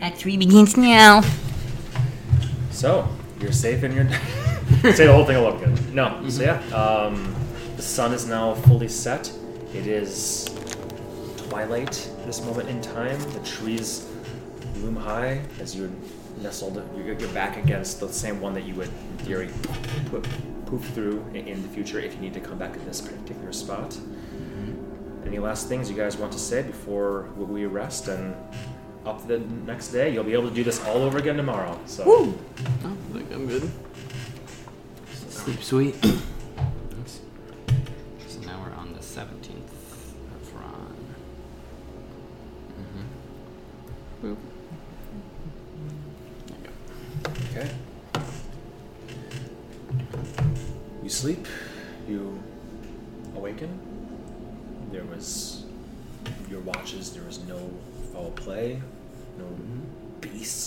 Act 3 begins now. So you're safe in your. Say the whole thing all over again. No. So yeah, um, the sun is now fully set. It is twilight at this moment in time. The trees loom high as you're nestled. You're, you're back against the same one that you would, in theory, put, poof through in, the future if you need to come back at this particular spot. Any last things you guys want to say before we rest and up to the next day? You'll be able to do this all over again tomorrow. So. Oh, I think I'm good. Sleep sweet. So now we're on the 17th of Ron. Mm-hmm. Boop.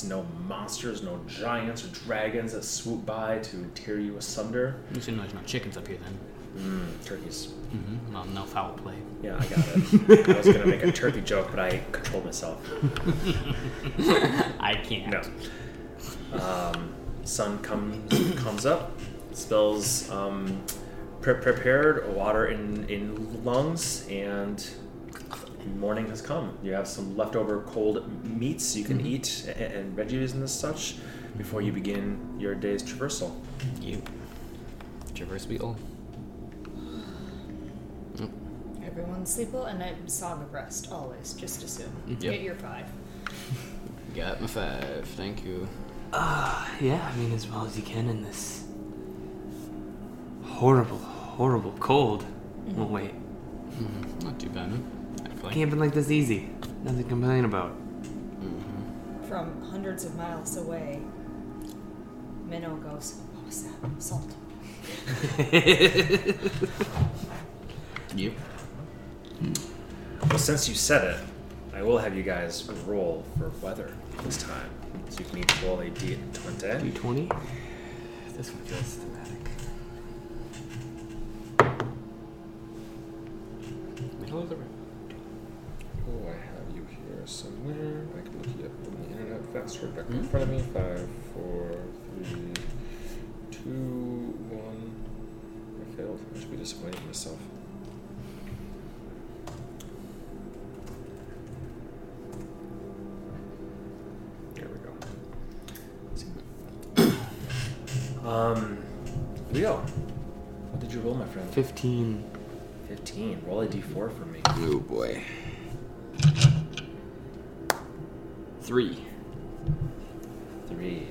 No monsters, no giants or dragons that swoop by to tear you asunder. You assume there's no chickens up here then? Mm, turkeys. Mm-hmm. Well, no foul play. Yeah, I got it. I was gonna make a turkey joke, but I controlled myself. I can't. No. Um, sun comes comes up, Spells um, pre- prepared water in in lungs, and morning has come. You have some leftover cold meats you can eat and, and veggies and such before you begin your day's traversal. You. Traverse wheel. Everyone sleep well, and I'm song of rest always. Just assume. Yep. Get your five. Got my five. Thank you. Uh, yeah, I mean, as well as you can in this horrible, horrible cold. Well, wait. Mm-hmm. Not too bad. Actually. Can't been like this easy. Nothing to complain about. Mm-hmm. From hundreds of miles away, Minnow goes, oh, "What was that? Salt." You. Well, since you said it, I will have you guys roll for weather this time. So you can each roll a d20. D20? This one feels thematic. Middle of the road. Oh, I have you here somewhere. I can look you up on the internet Fast faster. Back in front of me. Five, four, three, two, one. I failed. I should be disappointed in myself. There we go. See. um, Leo, what did you roll, my friend? 15. 15. Roll a d4 for me. Oh boy. Three. Three.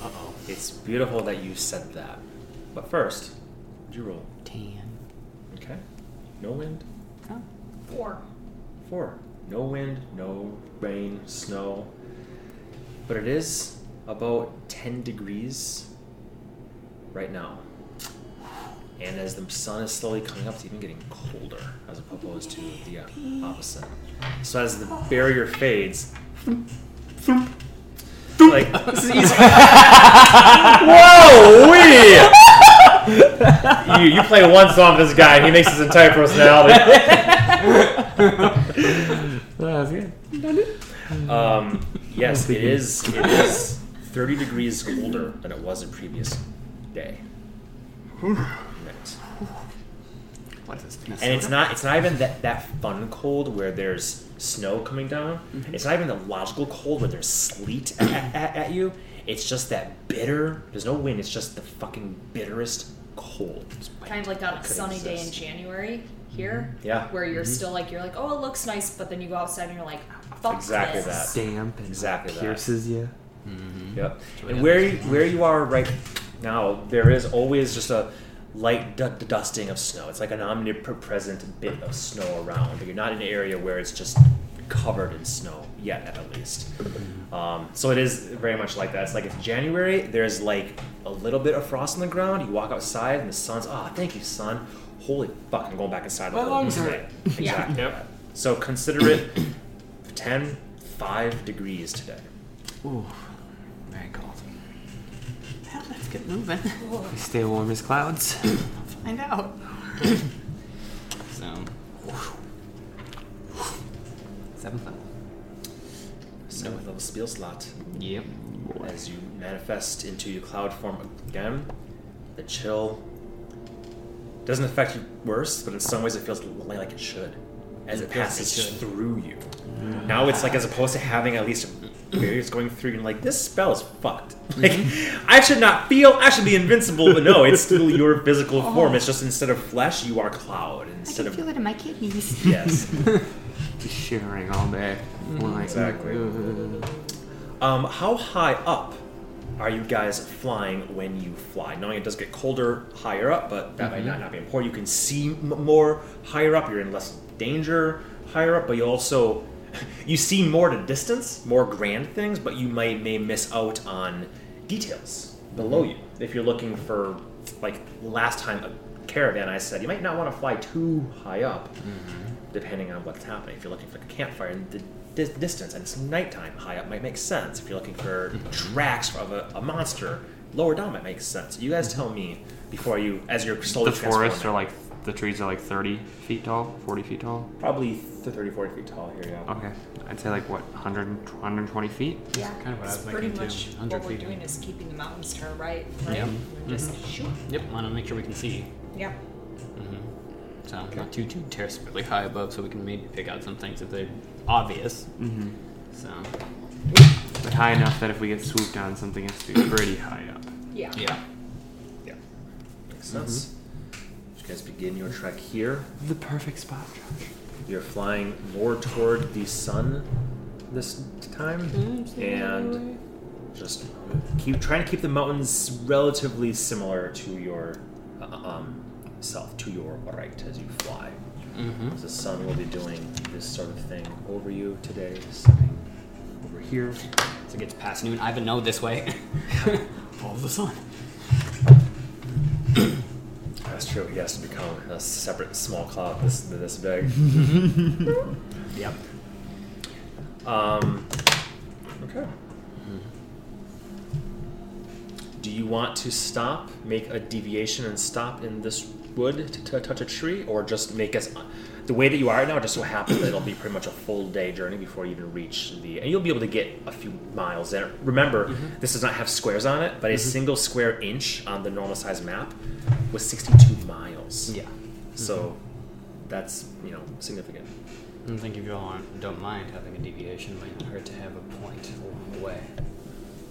Uh oh. It's beautiful that you said that. But first, what'd you roll? Ten. Okay. No wind. Four. Four. No wind, no rain, snow. But it is about 10 degrees right now. And as the sun is slowly coming up, it's even getting colder as opposed to the uh, opposite. So as the barrier fades, like this is easy. Whoa, we! you you play one song with this guy, and he makes his entire personality. That's good. Um, yes, it is. It is thirty degrees colder than it was the previous day. Right. What is this? And it's not. It's not even that that fun cold where there's snow coming down. Mm-hmm. It's not even the logical cold where there's sleet at, at, at you. It's just that bitter. There's no wind. It's just the fucking bitterest cold. Kind of like on a Could sunny day in. January mm-hmm. here, Yeah. where you're mm-hmm. still like you're like, oh, it looks nice, but then you go outside and you're like, ah, fuck Exactly this. that. Damp and Exactly that. pierces you. Yep. And where you, where you are right now, there is always just a light du- dusting of snow. It's like an omnipresent bit of snow around, but you're not in an area where it's just covered in snow yet, at least. Um, so it is very much like that. It's like it's January. There's like a little bit of frost on the ground. You walk outside and the sun's. Ah, thank you, sun. Holy fuck! I'm going back inside. the My building lungs today. Yeah. Exactly. So consider it 10, 5 degrees today. Ooh, very cold. Well, let's get moving. We stay warm as clouds. Find out. so. Seventh level. So with little spiel slot. Yep. As you manifest into your cloud form again, the chill doesn't affect you worse, but in some ways it feels like it should, as it It feels like it passes through you. Mm. Now it's like as opposed to having at least barriers going through, you're like this spell is fucked. Like mm-hmm. I should not feel, I should be invincible, but no, it's still your physical oh. form. It's just instead of flesh, you are cloud. Instead of feel it in my kidneys. yes. Just shivering all day. Mm-hmm. We're like, Exactly. Um, how high up are you guys flying when you fly? Knowing it does get colder higher up, but that might mm-hmm. not, not be important. You can see m- more higher up. You're in less danger higher up, but you also you see more at a distance, more grand things, but you might may miss out on details below mm-hmm. you. If you're looking for like last time a caravan, I said you might not want to fly too high up, mm-hmm. depending on what's happening. If you're looking for a campfire in the dis- distance and it's nighttime, high up might make sense. If you're looking for mm-hmm. tracks of a, a monster, lower down might make sense. You guys tell me before you, as you're slowly The forests are like the trees are like 30 feet tall, 40 feet tall. probably th- 30, 40 feet tall here. Yeah. Okay, I'd say like what 100, 120 feet. Yeah, kind of what I was pretty thinking, much too. 100 what we're feet. doing is keeping the mountains to our right, right? Yep. We're just shoot. Yep. Want to make sure we can see. Yeah. Mm-hmm. So not too too terribly high above, so we can maybe pick out some things if they're obvious. Mm-hmm. So But high enough that if we get swooped on, something has to be pretty high up. Yeah. yeah. Yeah. Makes sense. You guys begin your trek here. The perfect spot, Josh. You're flying more toward the sun this time, and just keep trying to keep the mountains relatively similar to your uh, um, self, to your right as you fly. Mm-hmm. The sun will be doing this sort of thing over you today, setting over here. So it gets past noon. I even know this way. Follow the sun. That's true. He has to become a separate small cloud this this big. Yep. Um, okay. Do you want to stop, make a deviation, and stop in this wood to, to touch a tree, or just make us the way that you are right now? it Just so happens that it'll be pretty much a full day journey before you even reach the, and you'll be able to get a few miles there. Remember, mm-hmm. this does not have squares on it, but a mm-hmm. single square inch on the normal size map was 62 miles. Yeah. So mm-hmm. that's you know significant. I think if you all aren't- don't mind having a deviation, it might not hurt to have a point along the way.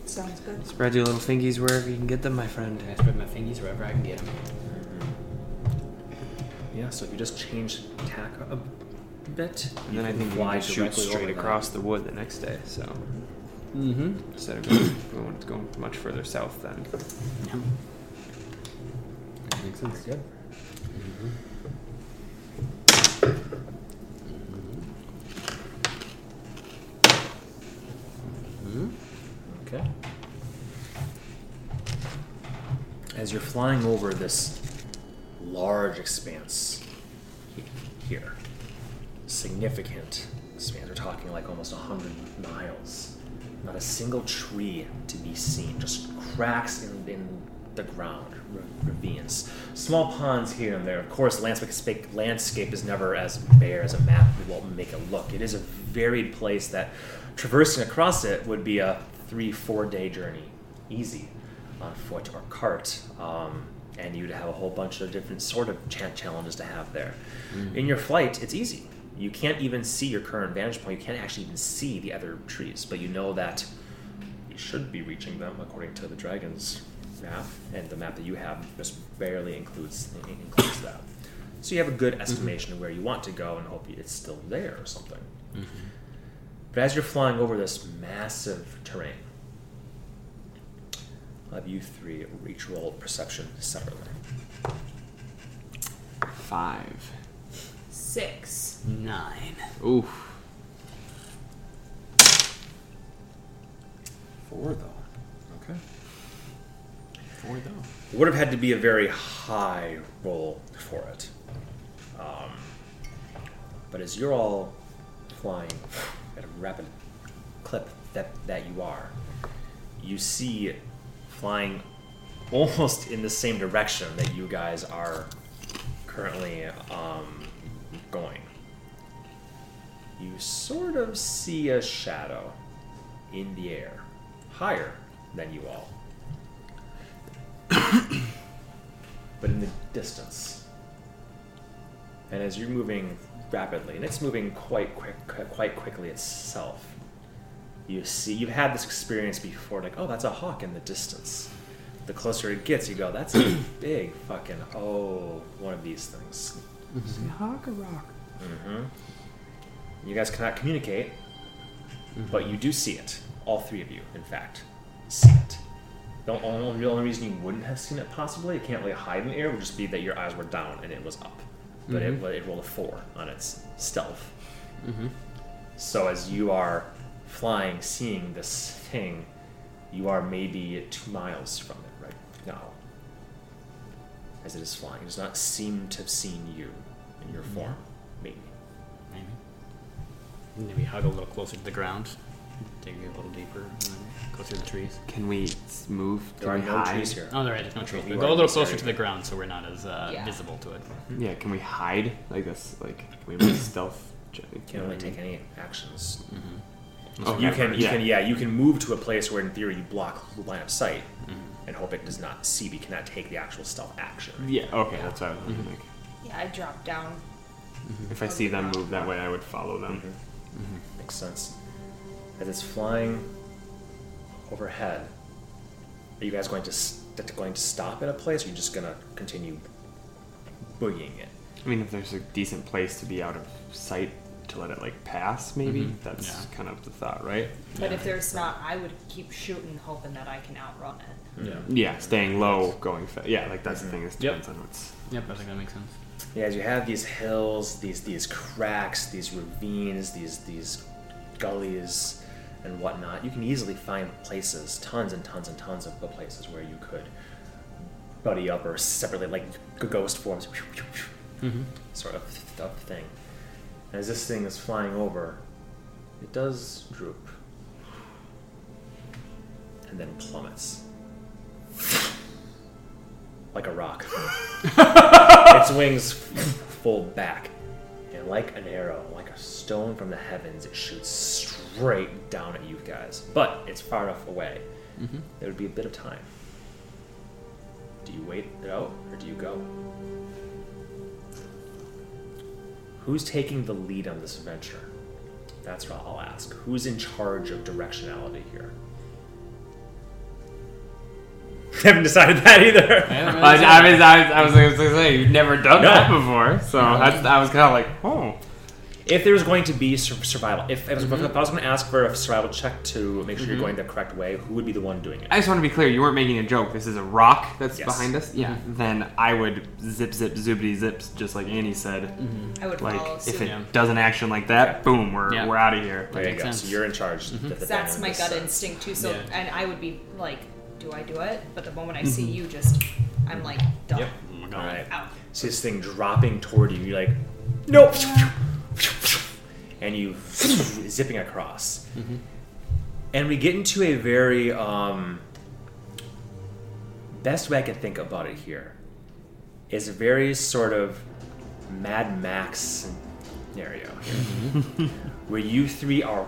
Sounds good. Spread your little fingies wherever you can get them, my friend. I spread my fingers wherever I can get them. Yeah, so if you just change tack a bit, And then I you can think we fly can shoot straight over across the wood the next day. So Mm-hmm. instead of going, going, going much further south, then Yep. makes sense. Very good. Mm-hmm. Okay. As you're flying over this large expanse here, significant expanse, we're talking like almost 100 miles, not a single tree to be seen, just cracks in, in the ground, ravines, small ponds here and there. Of course, landscape, landscape is never as bare as a map. Will make it look. It is a varied place that traversing across it would be a three, four day journey, easy, on foot or cart. Um, and you'd have a whole bunch of different sort of cha- challenges to have there. Mm. In your flight, it's easy. You can't even see your current vantage point. You can't actually even see the other trees, but you know that you should be reaching them according to the dragon's map, and the map that you have just barely includes includes that. So you have a good mm-hmm. estimation of where you want to go, and hope it's still there or something. Mm-hmm. But as you're flying over this massive terrain, I'll have you three each roll perception separately. Five. Six. Nine. Oof. Four, though. Okay. Four though. would have had to be a very high roll for it. Um, but as you're all flying at a rapid clip that, that you are, you see flying almost in the same direction that you guys are currently um, going. You sort of see a shadow in the air, higher than you all. but in the distance. And as you're moving rapidly, and it's moving quite quick, quite quickly itself, you see you've had this experience before, like, oh, that's a hawk in the distance. The closer it gets, you go, that's a big fucking oh, one of these things. Hawk or roc? hmm You guys cannot communicate, but you do see it. All three of you, in fact, see it. The only, the only reason you wouldn't have seen it possibly, it can't really hide in the air, would just be that your eyes were down and it was up. But it, it rolled a four on its stealth. Mm-hmm. So as you are flying, seeing this thing, you are maybe two miles from it right now. As it is flying, it does not seem to have seen you in your form. Maybe. Maybe. Maybe hug a little closer to the ground. Dig a little deeper. And go through the trees. Can we s- move? There are we no hide? trees here. Oh, there is no trees. You But are go a little closer area. to the ground so we're not as uh, Yeah. visible to it. Yeah. Can we hide like this? Like can we make stealth? check? You can only take any actions. Oh, You can, you yeah. can, yeah, you can move to a place where, in theory, you block line of sight and hope it does not see. But cannot take the actual stealth action. Yeah. Okay. That's what I was Mm-hmm. thinking. Yeah, I drop down. if I see them move that way, I would follow them. Mm-hmm. Makes sense. As it's flying overhead, are you guys going to st- going to stop at a place, or are you just gonna continue boogieing it? I mean, if there's a decent place to be out of sight to let it like pass, maybe Mhm. that's Yeah. kind of the thought, right? But if there's not, I would keep shooting, hoping that I can outrun it. Yeah. Yeah, staying low, going fast. Yeah, like that's the thing. It Yep. depends on what's. Yep, I think that makes sense. Yeah, as you have these hills, these these cracks, these ravines, these these gullies and whatnot, you can easily find places, tons and tons and tons of places where you could buddy up or separately, like ghost forms, Mm-hmm. sort of, of thing. As this thing is flying over, it does droop and then plummets like a rock. its wings fold back, and like an arrow, like a stone from the heavens, it shoots straight down at you guys. But it's far enough away. Mm-hmm. There would be a bit of time. Do you wait it out, or do you go? Who's taking the lead on this venture? That's what I'll ask. Who's in charge of directionality here? I haven't decided that either. I, I was, I was, I was going to say you've never done No. that before, so that's, I was kind of like, If there was going to be sur- survival, if, if, if I was going to ask for a survival check to make sure you're going the correct way, who would be the one doing it? I just want to be clear. You weren't making a joke. This is a roc that's Yes. behind us. Yeah. Mm-hmm. Then I would zip, zip, zoobity zips, just like Annie said. Mm-hmm. I would Like follow if it Yeah. does an action like that, Okay. boom, we're Yeah. we're out of here. there you go. sense. So you're in charge. Mm-hmm. th- th- That's my gut uh, instinct too. So, Yeah. and I would be like, do I do it? But the moment I see mm-hmm. you, just I'm like, done. Yep. Oh my All god. right. Out. See this thing dropping toward you. You're like, nope. And you zipping across. And we get into a very um, best way I can think about it here is a very sort of Mad Max scenario here, where you three are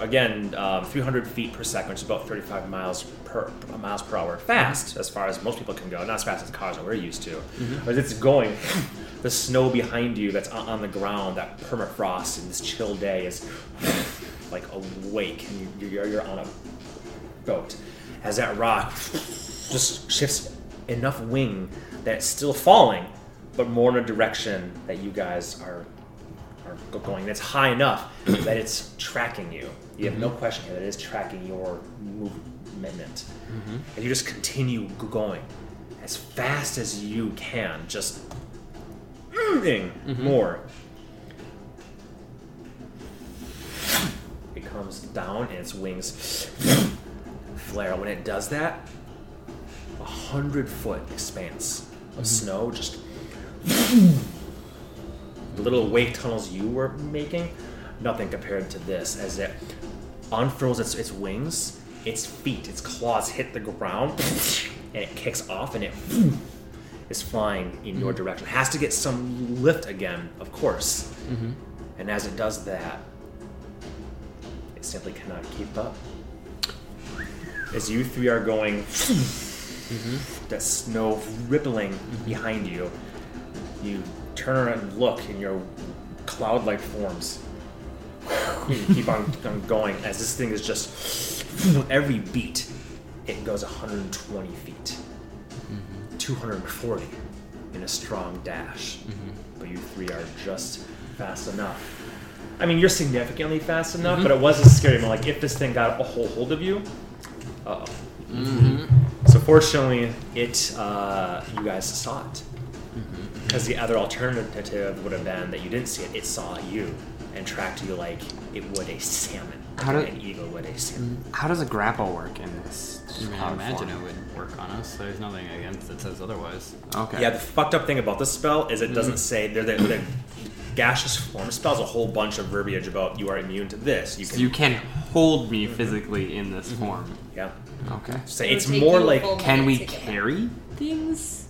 again um, 300 feet per second, which is about 35 miles per miles per hour, fast as far as most people can go, not as fast as cars that we're used to. But it's going, the snow behind you that's on, on the ground, that permafrost in this chill day is like awake, and you, you're, you're on a boat. As that roc just shifts enough wing that it's still falling, but more in a direction that you guys are are go- going. It's high enough that it's tracking you. You have no mm-hmm. question here that it is tracking your movement. Mm-hmm. And you just continue going as fast as you can, just moving mm-hmm. more. It comes down and its wings flare. When it does that, a hundred foot expanse of snow just little wake tunnels you were making, nothing compared to this. As it unfurls its, its wings, its feet, its claws hit the ground, and it kicks off and it is flying in your mm-hmm. direction. Has to get some lift again, of course. Mm-hmm. And as it does that, it simply cannot keep up. As you three are going, mm-hmm. that snow rippling behind you, you turn around and look, in your cloud-like forms. You keep on, on going as this thing is just every beat, it goes 120 feet, 240 in a strong dash. But you three are just fast enough. I mean, you're significantly fast enough, but it wasn't scary. But like, if this thing got a whole hold of you, uh oh. So fortunately, it uh, you guys saw it. Because the other alternative would have been that you didn't see it; it saw you and tracked you like it would a salmon. How do- an eagle would a salmon. How does a grapple work in this? I mean, I imagine form? it would work on us. There's nothing against that says otherwise. Okay. Yeah, the fucked up thing about this spell is it doesn't mm. say they're the, the gaseous form spells a whole bunch of verbiage about you are immune to this. You So can you can hold me physically in this mm-hmm. form. yeah. Okay. So It it's more like Can we to get back. carry things?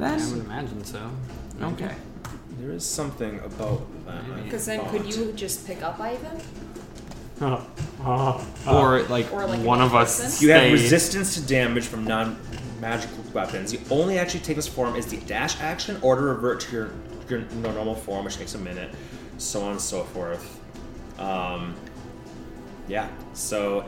I would imagine so. okay. there is something about that. I Because then, could thought. you just pick up Ivan? Or like, Or like one an of us. person? You have stay- resistance to damage from non-magical weapons. You only actually take this form is the dash action, or to revert to your your normal form, which takes a minute, so on and so forth. Um, yeah. So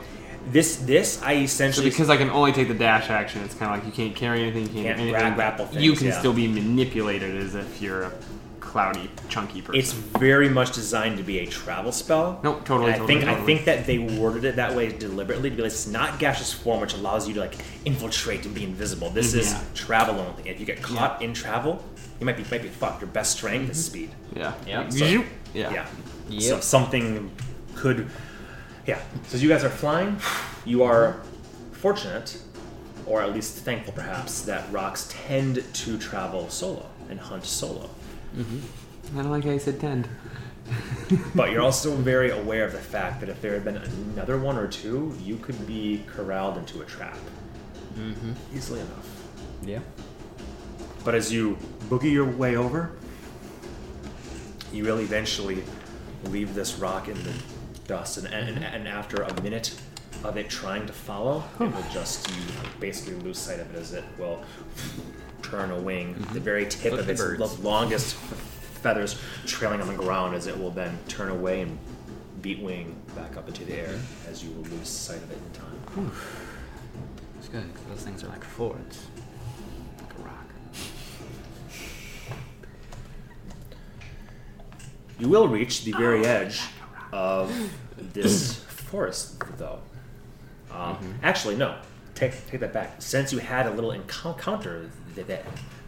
this this I So essentially because I can only take the dash action, it's kind of like you can't carry anything, you can't, Can't anything. grab- but grapple you can yeah. still be manipulated as if you're a cloudy, chunky person. It's very much designed to be a travel spell. Nope, totally, And I totally, think I think that they worded it that way deliberately because it's not gaseous form, which allows you to like infiltrate and be invisible. This is Yeah. travel only. If you get caught Yeah. in travel, you might be might be fucked. Your best strength is mm-hmm. speed. yeah. Yeah. So- yeah. Yeah. Yep. So something could. Yeah. So you guys are flying. You are fortunate, or at least thankful, perhaps, that rocs tend to travel solo and hunt solo. I don't like how you said tend. But you're also very aware of the fact that if there had been another one or two, you could be corralled into a trap. Mm-hmm. Easily enough. Yeah. But as you boogie your way over, you will eventually leave this roc in the dust. And, and, mm-hmm. and after a minute of it trying to follow, it will just, you basically lose sight of it as it will turn a wing. Mm-hmm. The very tip Like of its birds. longest feathers trailing on the ground as it will then turn away and beat wing back up into the air as you will lose sight of it in time. It's good those things are like forts. Like a rock. You will reach the very edge of this forest, though. Um, mm-hmm. Actually, no. Take take that back. Since you had a little encounter th- th-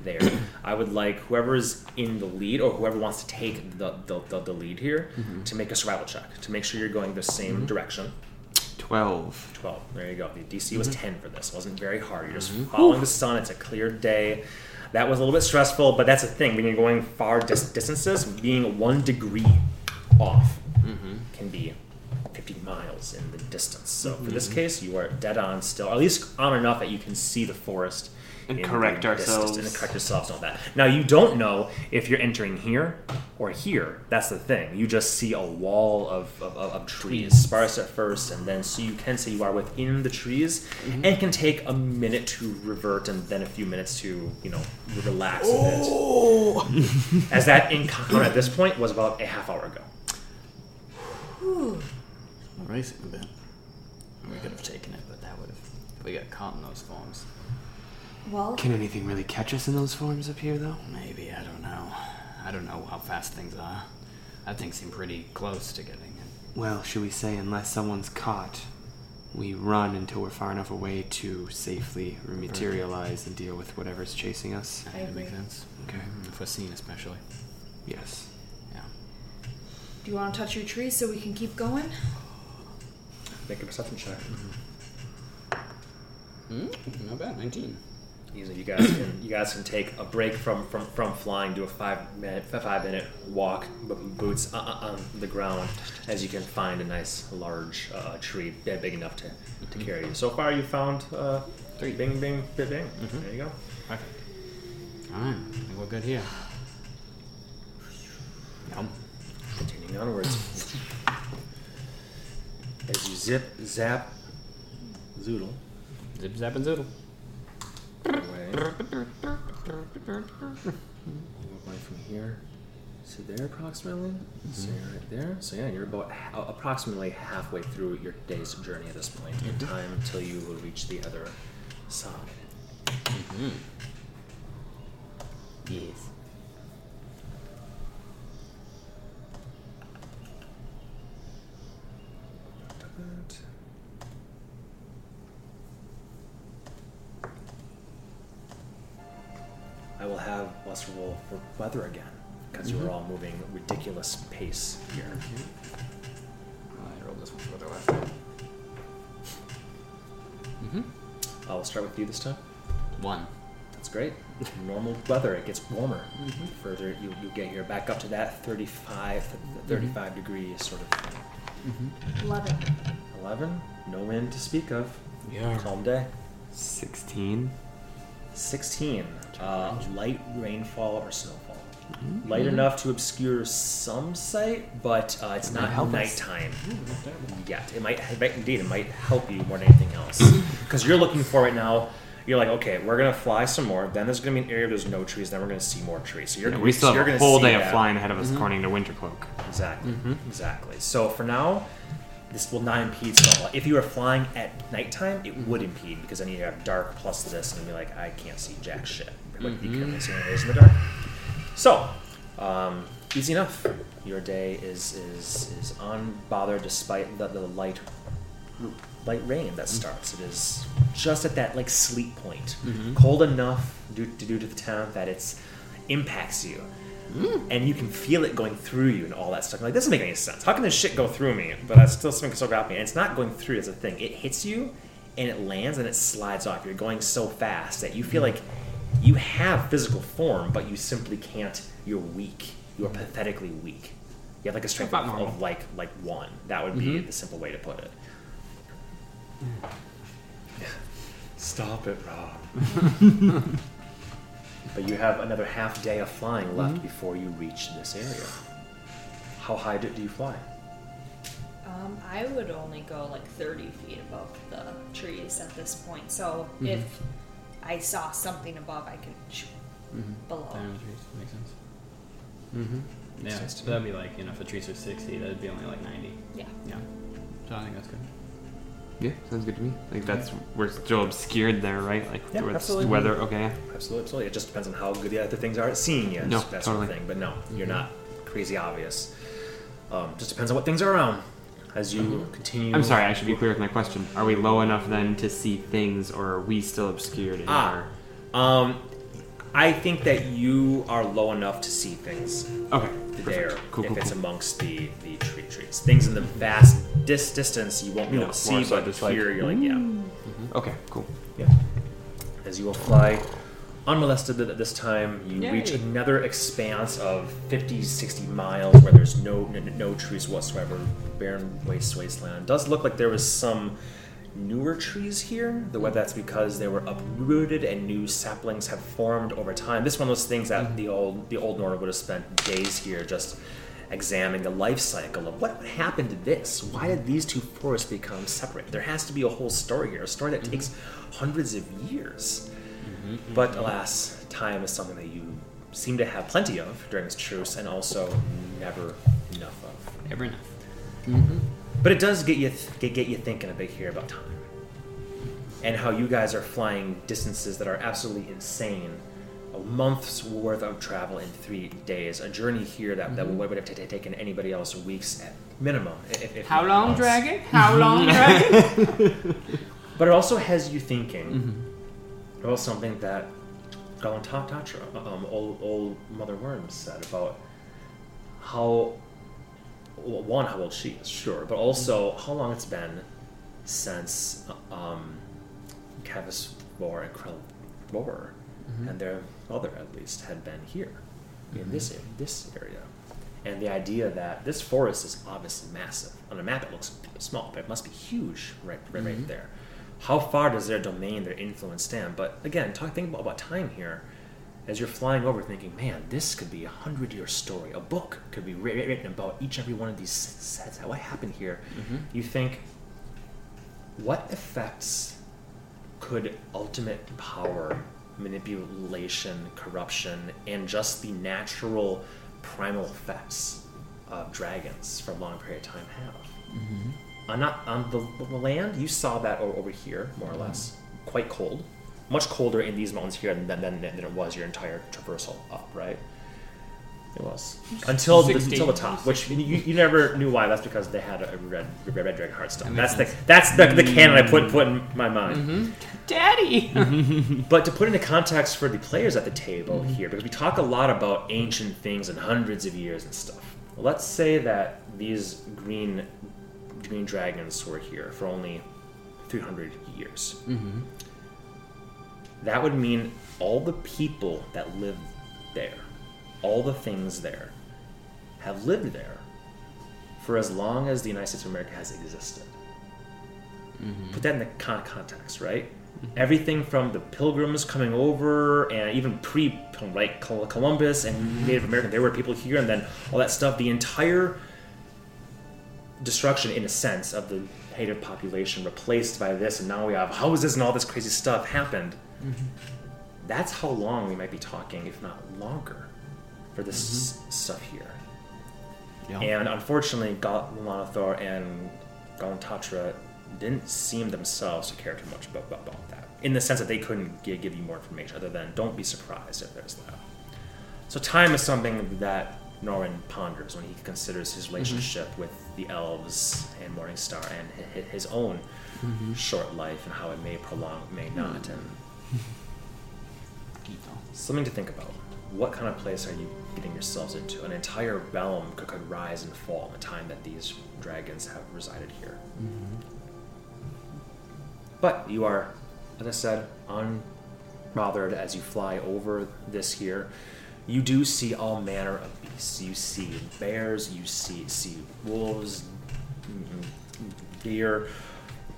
there, I would like whoever's in the lead or whoever wants to take the the, the, the lead here mm-hmm. to make a survival check to make sure you're going the same mm-hmm. direction. Twelve. 12. There you go. The DC was 10 for this. It wasn't very hard. You're just following the sun. It's a clear day. That was a little bit stressful, but that's the thing. When you're going far dis- distances, being one degree off can be 50 miles in the distance. So for this case, you are dead on still, at least on enough that you can see the forest. And correct ourselves. And correct yourselves and all that. Now, you don't know if you're entering here or here. That's the thing. You just see a wall of, of, of, trees, sparse at first, and then so you can say you are within the trees, Mm-hmm. and can take a minute to revert, and then a few minutes to you know relax a bit. Oh. As that encounter at this point was about a half hour ago. Racing a bit. We could have taken it, but that would have. We got caught in those forms. Well, Can anything really catch us in those forms up here, though? Maybe I don't know. I don't know how fast things are. That thing seemed pretty close to getting it. Well, should we say, unless someone's caught, we run until we're far enough away to safely rematerialize and deal with whatever's chasing us? I That makes agree. sense. Okay. If we're seen, especially. Yes. Yeah. do you want to touch your tree so we can keep going? Make a perception check. Hmm? Not bad. 19. Easy. You guys can you guys can take a break from from, from flying, do a five minute five minute walk, b- boots uh, uh, on the ground, as you can find a nice large uh, tree, yeah, big enough to, to carry you. So far, you found uh, three. Bing, bing, bing, bing. There you go. Perfect. Alright. I think we're good here. Yum. Continuing onwards. as you zip, zap, zoodle Zip zap and zoodle. away. Away from here to there approximately. Mm-hmm. So you're right there. So yeah, you're about ha- uh, approximately halfway through your day's journey at this point in mm-hmm. time until you will reach the other side. Mm-hmm. Yes. I will have us roll for weather again because you are all moving ridiculous pace here. I rolled this one for the last time. Mm-hmm. I will start with you this time. One. That's great. Normal weather, it gets warmer. Further you, you get here, back up to that 35, 35 degrees sort of thing. Eleven. 11, no wind to speak of. Yeah. Calm day. 16. 16, uh, light rainfall or snowfall. Light enough to obscure some sight, but uh, it's It not help nighttime yet. It might, it might, indeed, it might help you more than anything else. Because you're looking for right now, you're like, okay, we're gonna fly some more. Then there's gonna be an area where there's no trees. Then we're gonna see more trees. So you're Yeah, we still so have a whole day of flying ahead of us, according to Wintercloak. Exactly. Exactly. So for now, this will not impede snowfall. If you were flying at nighttime, it would impede because then you have dark plus this, and you'd be like, I can't see jack shit. Like you couldn't see in the dark. So, um, easy enough. Your day is is is unbothered despite the, the light light rain that mm-hmm. starts. It is just at that like sleep point, mm-hmm. cold enough due to due to the town that it's impacts you Mm. and you can feel it going through you and all that stuff. Like, this doesn't make any sense. How can this shit go through me, but I still something still grab me? And it's not going through as a thing. It hits you, and it lands, and it slides off. You're going so fast that you feel like you have physical form, but you simply can't. You're weak. You are pathetically weak. You have like a strength of, of like like one. That would be the simple way to put it. Stop it, Rob. But you have another half day of flying left before you reach this area. How high do, do you fly? Um, I would only go like 30 feet above the trees at this point. So if I saw something above, I could shoot below. Down the trees. Makes sense. Mm-hmm. Yeah, so that'd be like, you know, if the trees are 60, that'd be only like 90. Yeah. Yeah. So I think that's good. Yeah, sounds good to me. Like that's we're still obscured there, right? Like Yeah, with absolutely. weather. Okay. Absolutely, absolutely. It just depends on how good the other things are at seeing you. No, that sort of totally. Thing. But no, you're not crazy obvious. Um, just depends on what things are around. As you continue. Mm-hmm. I'm sorry. I should be clear with my question. Are we low enough then to see things, or are we still obscured in Ah, our? um, I think that you are low enough to see things Okay. there Perfect. Cool, if cool, it's cool. amongst the the tree trees. Things in the vast dis- distance you won't be able know, to see, so but just like, here you're like, yeah. Mm-hmm. Okay. Cool. Yeah. As you will fly unmolested at this time, you reach another expanse of 50, 60 miles where there's no no, no trees whatsoever, barren waste wasteland. Does look like there was some newer trees here. The whether that's because they were uprooted and new saplings have formed over time. This is one of those things that mm-hmm. the old the old Norman would have spent days here just examining the life cycle of what happened to this. Why did these two forests become separate? There has to be a whole story here, a story that mm-hmm. takes hundreds of years. Mm-hmm, but alas, time is something that you seem to have plenty of during this truce, and also never enough of. Ever enough. But it does get you th- get, get you thinking a bit here about time, and how you guys are flying distances that are absolutely insane. A month's worth of travel in three days. A journey here that, that would have t- taken anybody else weeks at minimum. If, if How not long, months. Dragon? How long, Dragon? But it also has you thinking about something that Galantatra, um, old, old Mother Worm, said about how, one, how old she is, sure, but also how long it's been since um, Cavis Vor and Krell Vor mm-hmm. and their mother, at least, had been here in this mm-hmm. in this area. And the idea that this forest is obviously massive. On a map, it looks small, but it must be huge right, right, right mm-hmm. there. How far does their domain, their influence stand? But again, talk, think about, about time here. As you're flying over, thinking, man, this could be a hundred year story. A book could be written about each and every one of these sets. What happened here? Mm-hmm. You think, what effects could ultimate power, manipulation, corruption, and just the natural primal effects of dragons for a long period of time have? On not on the, the land, you saw that over here, more or less, mm-hmm. quite cold, much colder in these mountains here than, than, than it was your entire traversal up, right? It was until the, 60. until the top, which you, you never knew why. That's because they had a red red, red dragon heart stone. That's the that's the, the canon I put put in my mind. Daddy. But to put into context for the players at the table here, because we talk a lot about ancient things and hundreds of years and stuff. Let's say that these green green dragons were here for only 300 years. That would mean all the people that live there, all the things there, have lived there for as long as the United States of America has existed. Mm-hmm. Put that in the con- context, right? Everything from the pilgrims coming over, and even pre like Columbus and mm-hmm. Native American, there were people here, and then all that stuff. The entire destruction, in a sense, of the native population replaced by this, and now we have houses and all this crazy stuff happened. Mm-hmm. That's how long we might be talking, if not longer, for this mm-hmm. stuff here. Yeah. And unfortunately, Galanathor and Galantatra didn't seem themselves to care too much about, about, that. In the sense that they couldn't give, give you more information other than don't be surprised if there's that. So time is something that Norwind ponders when he considers his mm-hmm. relationship with the elves and Morningstar and hi- hi- his own short life and how it may prolong, may not. Mm. And something to think about. What kind of place are you getting yourselves into? An entire realm could, could rise and fall in the time that these dragons have resided here. But you are, as I said, unbothered as you fly over this here. You do see all manner of beasts. You see bears. You see see wolves, mm, deer.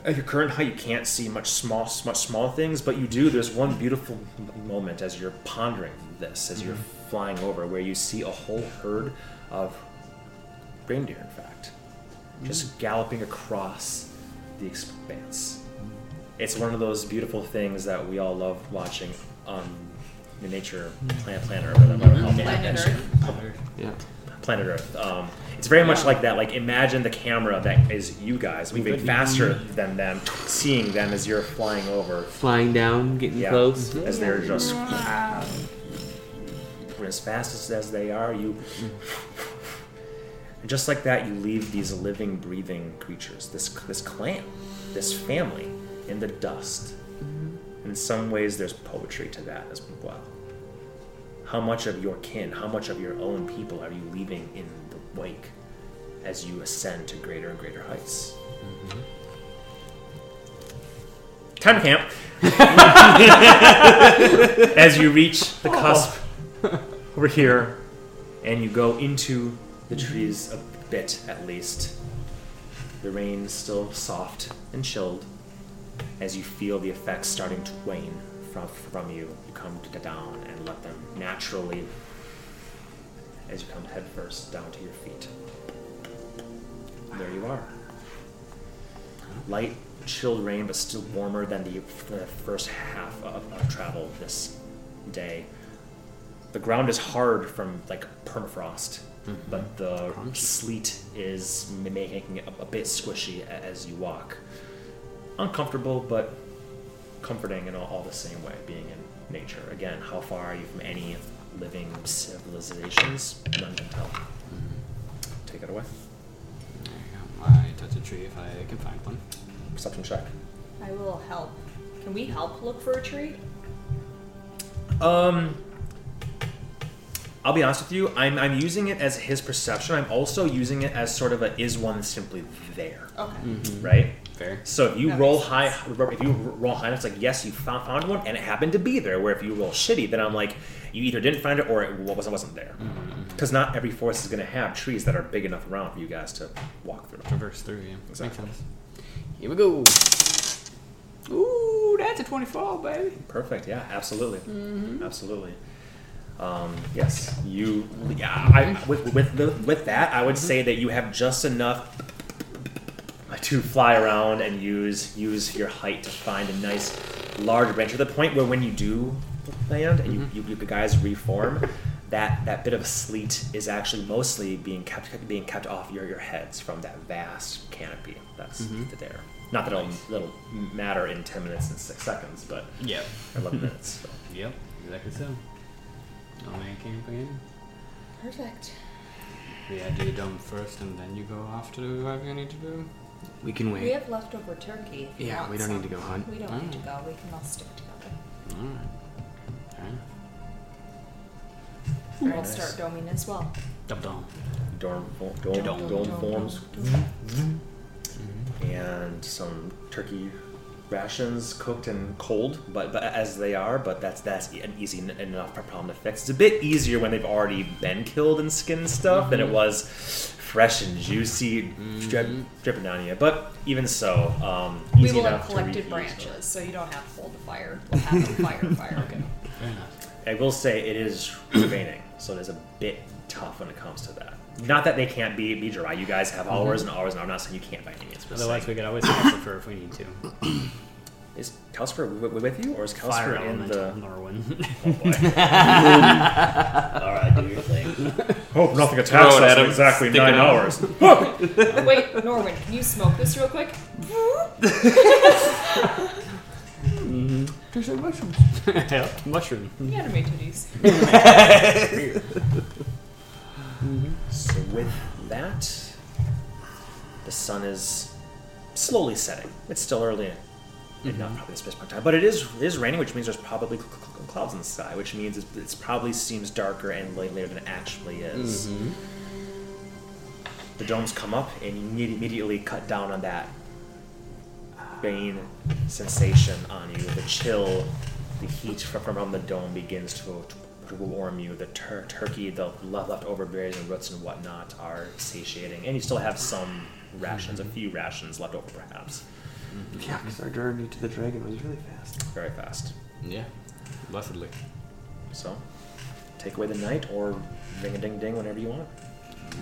At your current height, you can't see much small, much small things, but you do. There's one beautiful moment as you're pondering this, as you're mm-hmm. flying over, where you see a whole herd of reindeer. In fact, just mm-hmm. galloping across the expanse. Mm-hmm. It's one of those beautiful things that we all love watching on the Nature Planet Planet or whatever. how they- Planet Earth. Yeah. Planet Earth. Um, it's very much like that. Like imagine the camera that is you guys moving faster than them, seeing them as you're flying over. Flying down, getting Yeah. close. As they're just as fast as, as they are, you. And just like that, you leave these living, breathing creatures, this this clan, this family, in the dust. Mm-hmm. In some ways, there's poetry to that as well. How much of your kin, how much of your own people are you leaving in the wake as you ascend to greater and greater heights? Mm-hmm. Time to camp. as you reach the oh. cusp over here and you go into the trees a bit at least. The rain's still soft and chilled. As you feel the effects starting to wane from, from you, you come to down and let them naturally, as you come head first down to your feet. There you are. Light, chilled rain, but still warmer than the, the first half of, of travel this day. The ground is hard from like permafrost, mm-hmm. but the sleet is making it a, a bit squishy as you walk. Uncomfortable, but comforting in all, all the same way, being in nature. Again, how far are you from any living civilizations? None can tell. Take it away. There you go. I touch a tree if I can find one. Perception check. I will help. Can we help look for a tree? Um, I'll be honest with you. I'm, I'm using it as his perception. I'm also using it as sort of a is one simply there, Okay. right? Fair. So if you That roll high, if you roll high, it's like yes, you found, found one, and it happened to be there. Where if you roll shitty, then I'm like, you either didn't find it or it wasn't wasn't there. Because not every forest is going to have trees that are big enough around for you guys to walk through. Traverse through, yeah. Exactly. Makes sense. Here we go. Ooh, that's a 24, baby. Perfect. Yeah, absolutely, Mm-hmm. absolutely. Um, yes, you. Yeah, I, with with the, with that, I would say that you have just enough to fly around and use use your height to find a nice large branch to the point where when you do land and you, mm-hmm. you, you guys reform, that that bit of sleet is actually mostly being kept being kept off your, your heads from that vast canopy that's mm-hmm. there. Not that it'll, it'll matter in ten minutes and six seconds, but yeah, eleven minutes. So. Yep. Exactly so. No man camp again. Perfect. Yeah, do your dome first, and then you go off to do whatever you need to do. We can wait. We have leftover turkey. if you Yeah, want we don't need to go hunt. We don't need to Mm. go. We can all stick together. All right. All right. And Very we'll nice. start doming as well. Dum dum. Dorm, fo- dome, Dome, dome, dome, forms dome, and some turkey rations cooked and cold, but, but as they are, but that's that's an easy en- enough problem to fix. It's a bit easier when they've already been killed and skinned and stuff than it was fresh and juicy drip, dripping down you. But even so, um, We will have enough to collected reheat. branches, so you don't have to hold the fire. We'll have a fire fire. Okay. Very. I will say it is raining, so it is a bit tough when it comes to that. Not that they can't be, be dry. You guys have hours and hours, and I'm not saying you can't by any means. but Otherwise, we saying- could always Calcifer if we need to. is Calcifer w- w- with you, or is Fire Calcifer in elemental the? Norwind. Oh boy. All right, do your thing. Hope nothing Throw attacks us at in exactly nine out. hours. Wait, Norwind, can you smoke this real quick? There's like mushrooms. yeah, mushroom. Anime titties. So with that, the sun is slowly setting. It's still early, and mm-hmm. not probably the part time, but it is it is raining, which means there's probably cl- cl- cl- clouds in the sky, which means it's, it's probably seems darker and later than it actually is. Mm-hmm. The domes come up, and you need immediately cut down on that uh, pain sensation on you. The chill, the heat from, from the dome begins to, to warm you. The tur- turkey, the le- leftover berries and roots and whatnot are satiating, and you still have some rations, a mm-hmm. few rations left over, perhaps. Yeah, because our journey to the dragon was really fast. Very fast. Yeah, blessedly. So, take away the night, or ring a ding ding whenever you want.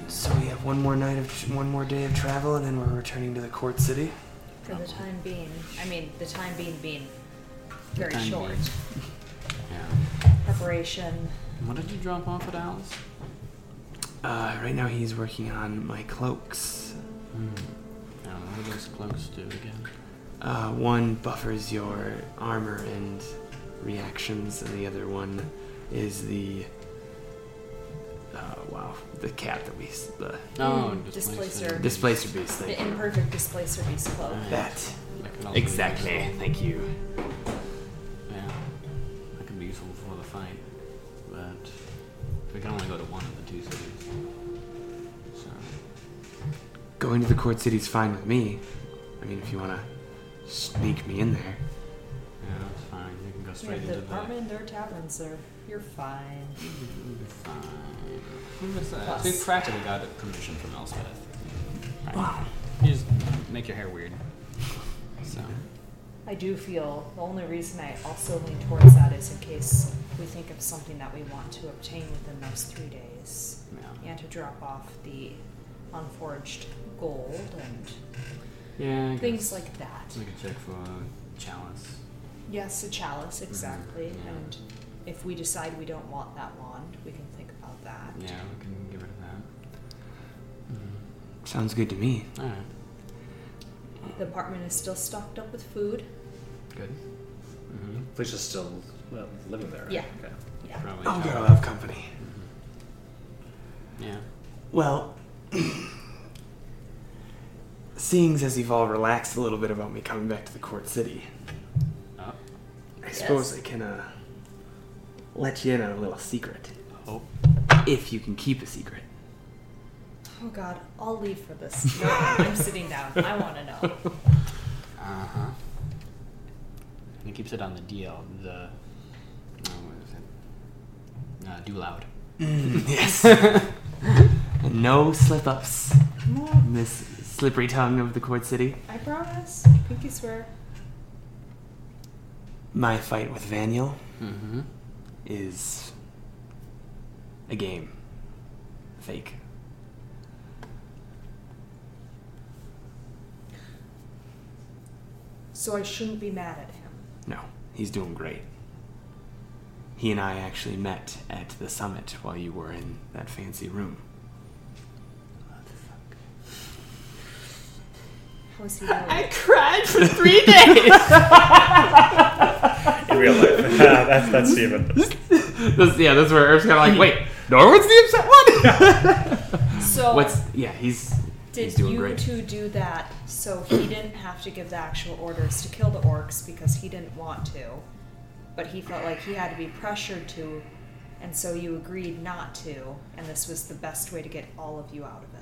So we have one more night of one more day of travel, and then we're returning to the court city. For the time being. I mean, the time being being very time short. being. Yeah. Preparation. What did you drop off at Alice? Uh, right now he's working on my cloaks. Hmm. I don't know. What do those cloaks do again? Uh, one buffers your armor and reactions, and the other one is the. Uh, wow, the cat that we the Oh, Mm, displacer. displacer. displacer beast thing. The imperfect displacer beast cloak. Right. That That could also exactly. useful. Thank you. Yeah, that could be useful for the fight, but we can only go to one of the two cities. So Going to the court city's fine with me. I mean, if you want to sneak me in there. yeah, that's fine. You can go Yeah, straight the into the. apartment, their taverns, sir. you're fine. You'll be fine. Who that? Plus. We practically got it permission from Elspeth. Right. Wow. You just make your hair weird. So I do feel the only reason I also lean towards that is in case we think of something that we want to obtain within those three days. yeah. And to drop off the unforged gold and Yeah. Things guess like that. We can check for a chalice. Yes, a chalice, exactly. yeah. And if we decide we don't want that wand, we can think about that. Yeah, we can get rid of that. Mm. Sounds good to me. All right. The apartment is still stocked up with food. Good. Mm-hmm. Felicia's still well, living there. right? Yeah. Okay. Yeah. Probably. Oh, try- girl, have company. Yeah. Well, seeing as you've all relaxed a little bit about me coming back to the court city, Oh. I suppose Yes. I can uh, let you in on a little secret. Oh. If you can keep a secret. Oh God, I'll leave for this. No, I'm sitting down. I want to know. Uh huh. And he keeps it on the DL. The. Oh, what is it? Uh, do loud. yes. no slip ups, Miss Slippery Tongue of the court city. I promise. Pinky swear. My fight with Vaniel Mm-hmm. is a game. Fake. So I shouldn't be mad at him. No, he's doing great. He and I actually met at the summit while you were in that fancy room. How is he? I cried for three days. In real life. that's that's Steven. This, yeah, that's where Herb's kind of like, wait, Norwood's the upset one. so What's yeah? He's Did he's doing you great. two do that so he didn't have to give the actual orders to kill the orcs because he didn't want to, but he felt like he had to be pressured to, and so you agreed not to, and this was the best way to get all of you out of it.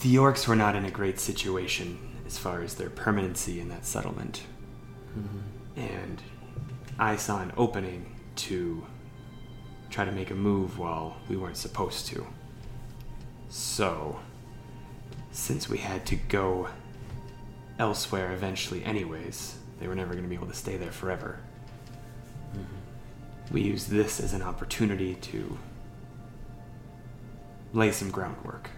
The orcs were not in a great situation as far as their permanency in that settlement, mm-hmm. and I saw an opening to try to make a move while we weren't supposed to. So, since we had to go elsewhere eventually, anyways, they were never going to be able to stay there forever. Mm-hmm. We used this as an opportunity to lay some groundwork.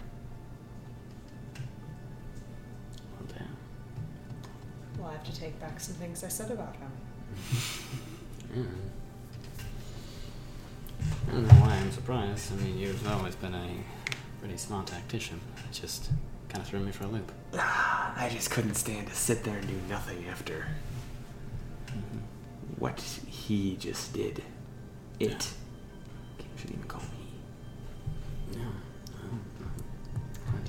Have to take back some things I said about him. Yeah. I don't know why I'm surprised. I mean, you've always been a pretty smart tactician. It just kind of threw me for a loop. I just couldn't stand to sit there and do nothing after mm-hmm. what he just did. It. You shouldn't even call me. Yeah.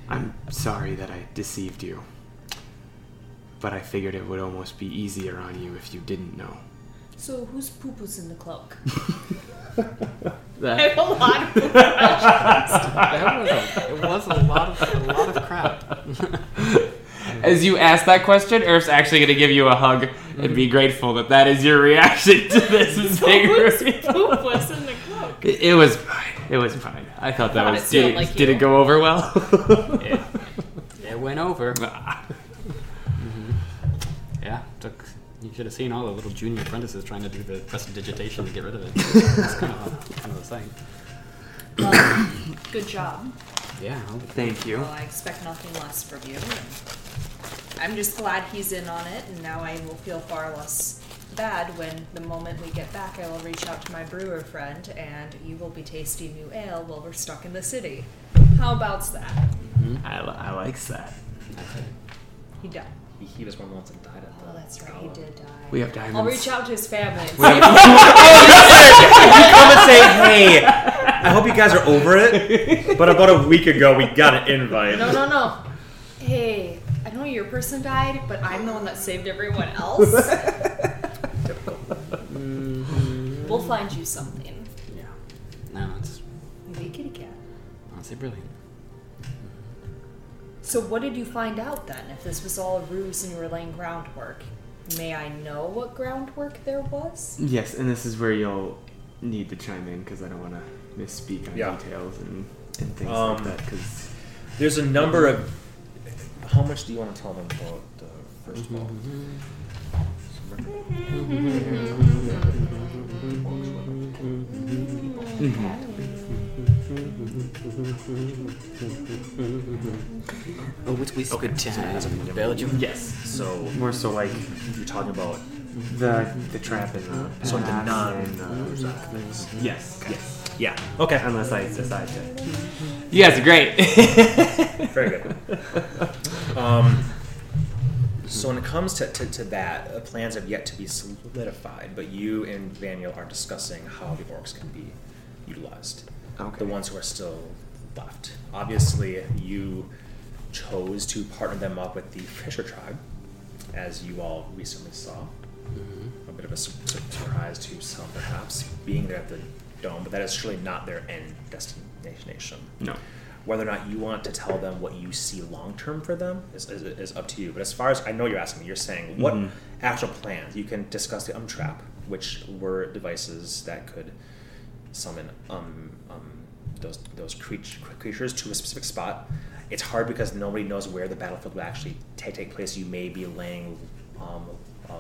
I'm sorry that I deceived you. But I figured it would almost be easier on you if you didn't know. So whose poop was in the cloak? I That, have a lot of poop. that was a, it was a lot of a lot of crap. as you ask that question, Earth's actually going to give you a hug and be mm-hmm. grateful that that is your reaction to this. Whose integrity. poop was in the cloak? It, it was fine. It was fine. I thought that Thought was. it Did it, like did it go over well? It, it went over. Should have seen all the little junior apprentices trying to do the prestidigitation to get rid of it. It's kind of a, kind of a thing. Well, good job. Yeah. Thank you. Well, I expect nothing less from you. and I'm just glad he's in on it, and now I will feel far less bad when the moment we get back, I will reach out to my brewer friend, and you will be tasting new ale while we're stuck in the city. How about's that? I, li- I likes that. He died. He, he was one of the ones that died at the Oh, that's right. He did die. We have diamonds. I'll reach out to his family. And We see oh, have- come and say, hey, I hope you guys are over it. But about a week ago, we got an invite. No, no, no. Hey, I know your person died, but I'm the one that saved everyone else. Mm-hmm. we'll find you something. Yeah. No, it's Maybe a kitty cat. honestly brilliant. So, what did you find out then? If this was all a ruse and you were laying groundwork, may I know what groundwork there was? Yes, and this is where you'll need to chime in because I don't want to misspeak on Yeah. details and, and things Um, like that. Because There's a number of. How much do you want to tell them about the first ball? Oh, which we good times in Belgium. yes, So more so like you're talking about the the trap and the so the non. and, uh, yes, yes. Yeah. Okay. Unless I decide to. You guys are great. Very good. Um, so when it comes to, to, to that, uh, plans have yet to be solidified, but you and Vaniel are discussing how the orcs can be utilized. Okay. The ones who are still left. Obviously, you chose to partner them up with the Fisher tribe, as you all recently saw. A bit of a su- su- surprise to some, perhaps, being there at the dome, but that is surely not their end destination. no. Whether or not you want to tell them what you see long term for them is, is, is up to you. But as far as I know, you're asking me, you're saying what Mhm. actual plans? You can discuss the umtrap, which were devices that could summon um, um, those those creat- creatures to a specific spot. It's hard because nobody knows where the battlefield will actually take, take place. You may be laying um, uh,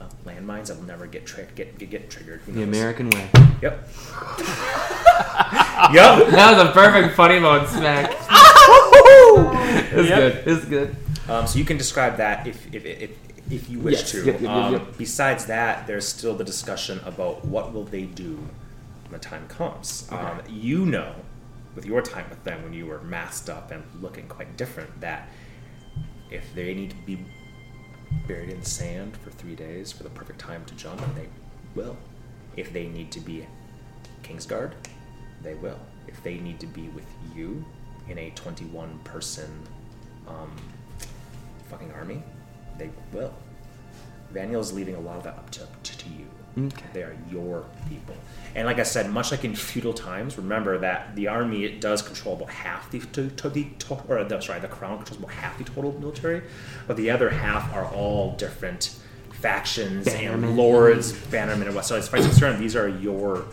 uh, landmines that will never get, tri- get, get get triggered. The? American way. Yep. yep. That was a perfect funny mode smack. it's good. It's good. Um, so you can describe that if if, if, if you wish Yes. to. Yep, yep, yep, um. Besides that, there's still the discussion about what will they do the time comes. Um, you know, with your time with them when you were masked up and looking quite different, that if they need to be buried in the sand for three days for the perfect time to jump, they will. If they need to be Kingsguard, they will. If they need to be with you in a 21 person um, fucking army, they will. Vaniel's leaving a lot of that up to, to, to you. Okay. They are your people. And like I said, much like in feudal times, remember that the army it does control about half the, to, to the to, or the, sorry, the crown controls about half the total military, but the other half are all different factions Bannermen. and lords, bannermen, and what. So as far as concerned, these are your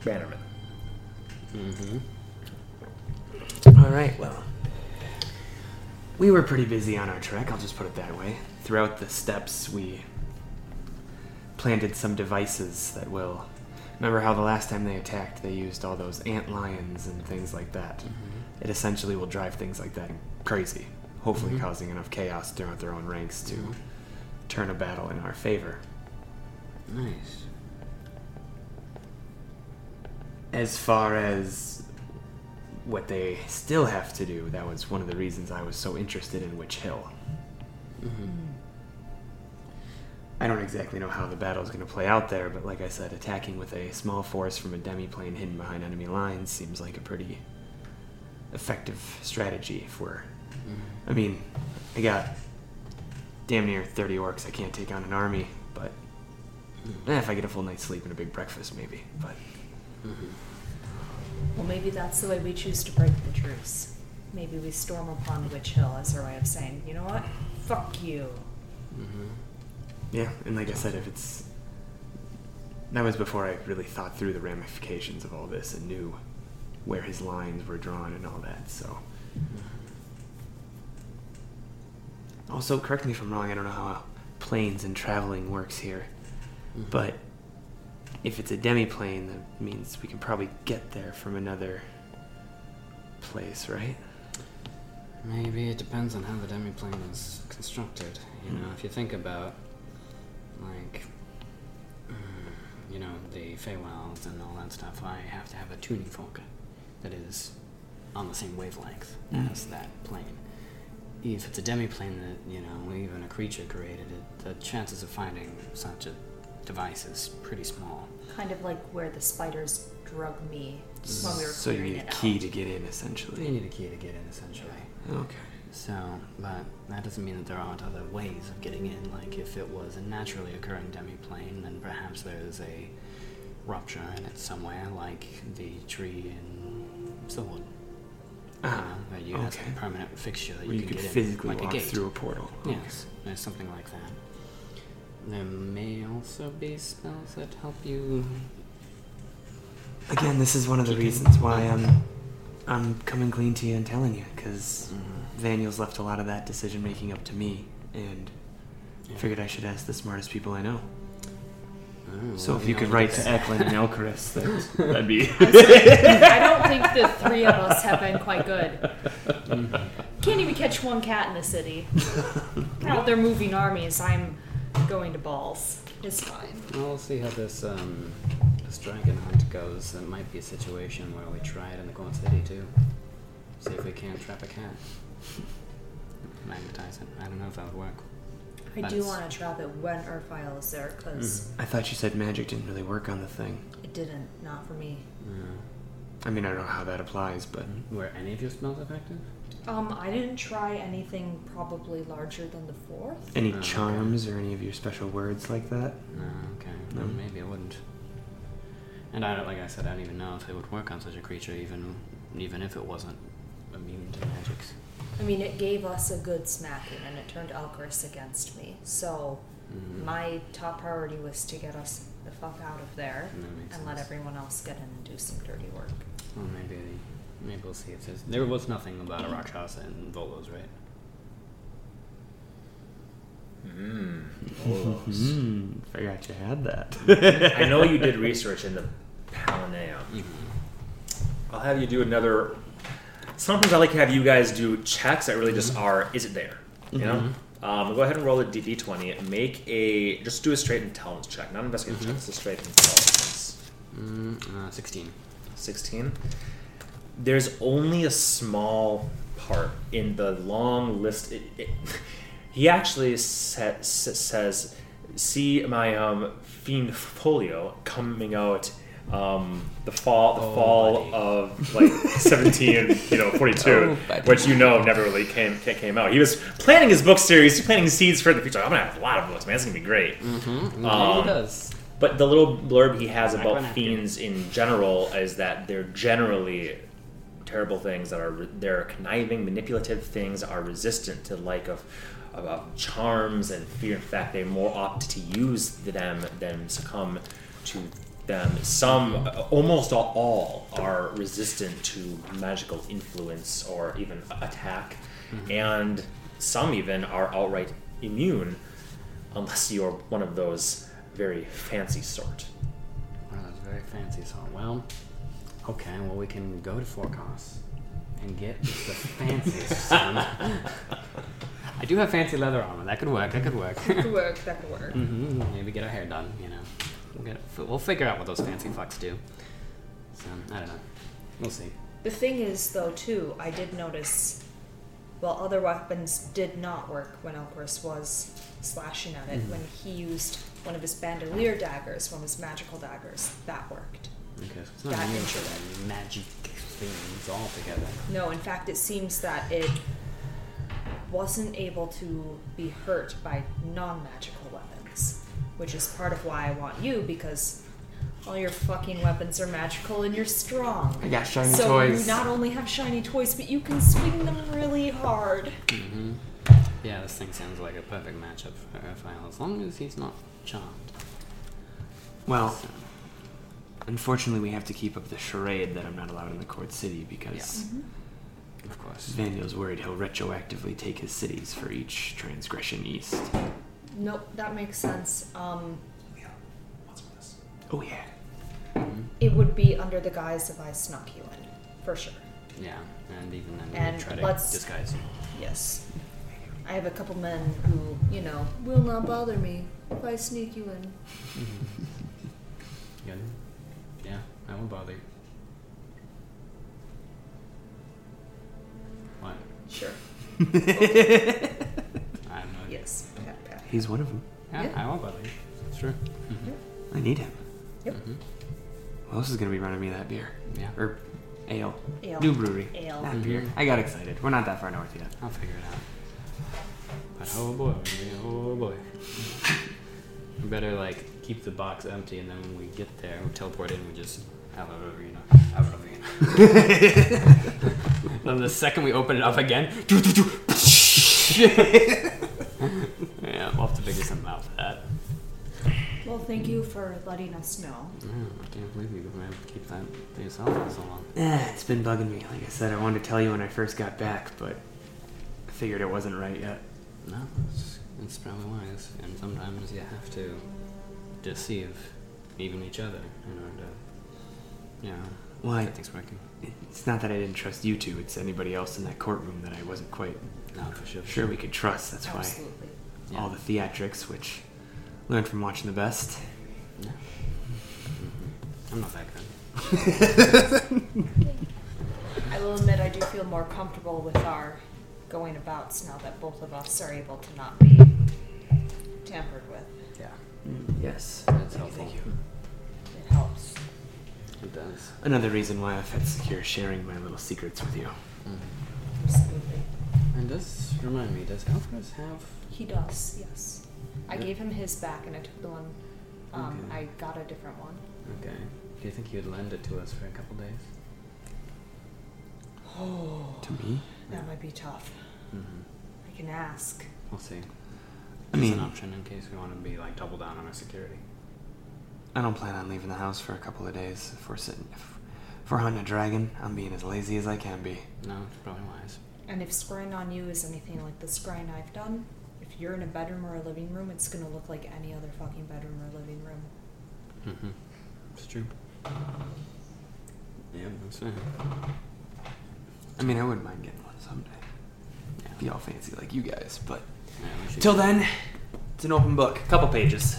bannermen. Mm-hmm. All right, well. We were pretty busy on our trek, I'll just put it that way. Throughout the steps, we planted some devices that will. Remember how the last time they attacked, they used all those ant lions and things like that? Mm-hmm. It essentially will drive things like that crazy, hopefully mm-hmm. causing enough chaos throughout their own ranks to mm-hmm. turn a battle in our favor. Nice. As far as what they still have to do, that was one of the reasons I was so interested in Witch Hill. I don't exactly know how the battle is going to play out there, but like I said, attacking with a small force from a demi-plane hidden behind enemy lines seems like a pretty effective strategy if we're... Mm-hmm. I mean, I got damn near 30 orcs I can't take on an army, but mm-hmm. eh, if I get a full night's sleep and a big breakfast, maybe. But mm-hmm. Well, maybe that's the way we choose to break the truce. Maybe we storm upon Witch Hill as our way of saying, you know what? Fuck you. Yeah, and like I said, if it's that was before I really thought through the ramifications of all this and knew where his lines were drawn and all that. So, also correct me if I'm wrong. I don't know how planes and traveling works here, mm-hmm. but if it's a demi-plane, that means we can probably get there from another place, right? Maybe it depends on how the demiplane is constructed. You know, if you think about, like, mm, you know, the Feywilds and all that stuff, I have to have a tuning fork that is on the same wavelength as that plane. If it's a demiplane that, you know, even a creature created it, the chances of finding such a device is pretty small. Kind of like where the spiders drug me when we were so you need a key out. to get in, essentially. You need a key to get in, essentially. Okay. So, but that doesn't mean that there aren't other ways of getting in. Like, if it was a naturally occurring demiplane, then perhaps there's a rupture in it somewhere, like the tree in Silwood. Ah, you know, where you have okay. a permanent fixture that you, you can could get physically in, like walk a gate. through a portal. Okay. Yes, there's something like that. There may also be spells that help you. Again, this is one of the reasons why I'm I'm coming clean to you and telling you because Vaniel's left a lot of that decision making up to me, and Yeah. figured I should ask the smartest people I know. Oh, So if you could write to Eklund and Elcarus, that, that'd be. I don't think the three of us have been quite good. Can't even catch one cat in the city. Out there moving armies, I'm going to balls. It's fine. Well, we'll see how this um, this dragon hunt goes. It might be a situation where we try it in the Gold City too. See if we can't trap a cat. Magnetize it. I don't know if that would work. I do That's- want to trap it when Earthfile is there because I thought you said magic didn't really work on the thing. it didn't. Not for me. I mean, I don't know how that applies, but Were any of your spells effective? Um, I didn't try anything probably larger than the fourth. any Oh, okay. charms or any of your special words like that? No. Okay. No. Then maybe it wouldn't. And I don't, like I said, I don't even know if it would work on such a creature, even even if it wasn't immune to magics. I mean, it gave us a good smacking, and it turned Alcaris against me. So Mhm. my top priority was to get us the fuck out of there That makes and let everyone else get in and do some dirty work. Well, maybe maybe we'll see if there's. There was nothing about a Rakshasa and Volo's, right? Mm. Hmm, forgot you had that. I know you did research in the Palaneum. I'll have you do another sometimes I like to have you guys do checks that really just are, is it there? You know? Um, go ahead and roll a d- d20. Make a, just do a straight intelligence check. Not investigation check, it's a straight intelligence. Mm, uh, 16. 16. There's only a small part in the long list. It, it, he actually sa- sa- says, "See my um, fiend folio coming out." Um, the fall, the Oh, fall buddy. of like seventeen, you know, forty-two, Oh, buddy. which you know never really came came out. He was planning his book series, he's planting seeds for the future. I'm gonna have a lot of books, man. It's gonna be great. Mm-hmm. Um, he does. But the little blurb he has about fiends in general is that they're generally terrible things that are they're conniving, manipulative things are resistant to the like of of charms and fear. In fact, they more opt to use them than succumb to them. Some, almost all, all are resistant to magical influence or even attack, and some even are outright immune, unless you're one of those very fancy sort. Well, that's very fancy. So, well, okay. Well, we can go to Forecast and get just the fanciest son. I do have fancy leather armor. That could work. That could work. That could work. That could work. hmm Maybe get our hair done. You know, we'll get. We'll figure out what those fancy fucks do. So I don't know. We'll see. The thing is, though, too, I did notice. While other weapons did not work when Elquist was slashing at it, hmm. when he used one of his bandolier daggers, one of his magical daggers, that worked. Okay, so it's not That magic things altogether. No, in fact, it seems that it wasn't able to be hurt by non magical weapons, which is part of why I want you because all your fucking weapons are magical and you're strong. I got shiny so toys. you not only have shiny toys, but you can swing them really hard. Mm-hmm. Yeah, this thing sounds like a perfect matchup for Raphael, as long as he's not charmed. Well, So, unfortunately, we have to keep up the charade that I'm not allowed in the court city because of course. Vaniel's worried he'll retroactively take his cities for each transgression east. Nope, that makes sense. Um, Oh yeah. Mhm. it would be under the guise of I snuck you in, for sure. Yeah, and even then, And we try to let's- disguise you. Yes. I have a couple men who, you know, will not bother me if I sneak you in. Good. Yeah, I won't bother you. What? Sure. I He's one of them. Yeah, Yeah. I won't bother you. It's true. I need him. Yep. Mhm. Who else is gonna be running me that beer? Yeah, Or ale? Ale. New brewery. Ale. Not beer. Mhm. I got excited. We're not that far north yet. I'll figure it out. But oh boy, oh boy. we better like keep the box empty, and then when we get there, we teleport in. We just have a you know, have a Then the second we open it up again, yeah, we'll have to figure something out for that. Well, thank you for letting us know. Yeah, I can't believe you were able to keep that to yourself for so long. Eh, it's been bugging me. Like I said, I wanted to tell you when I first got back, but I figured it wasn't right yet. No, it's, it's probably wise, and sometimes you have to deceive even each other in order to, you know, Why? get things working. It's not that I didn't trust you two. It's anybody else in that courtroom that I wasn't quite No, for sure. sure we could trust. That's Absolutely. Yeah. all the theatrics, which learned from watching the best. Yeah. I'm not that good. I will admit I do feel more comfortable with our going abouts now that both of us are able to not be tampered with. Yeah, Yes. that's helpful. It helps. It does. Another reason why I felt secure sharing my little secrets with you. Mhm. Absolutely. And does remind me, does Alphas have? He does, yes. I gave him his back and I took the one. Um, Okay. I got a different one. Okay. Do you think he would lend it to us for a couple days? Oh, To me? that might be tough. Mm-hmm. I can ask. We'll see. I mean- an option in case we want to be like double down on our security. I don't plan on leaving the house for a couple of days. If we're sitting, if, if we're hunting a dragon, I'm being as lazy as I can be. No, it's probably wise. And if scrying on you is anything like the scrying I've done, if you're in a bedroom or a living room, it's gonna look like any other fucking bedroom or living room. Mm-hmm. It's true. Yeah, that's fair. I mean, I wouldn't mind getting one someday. Yeah. Be all fancy like you guys, but Yeah, we should- till then, it's an open book. Couple pages.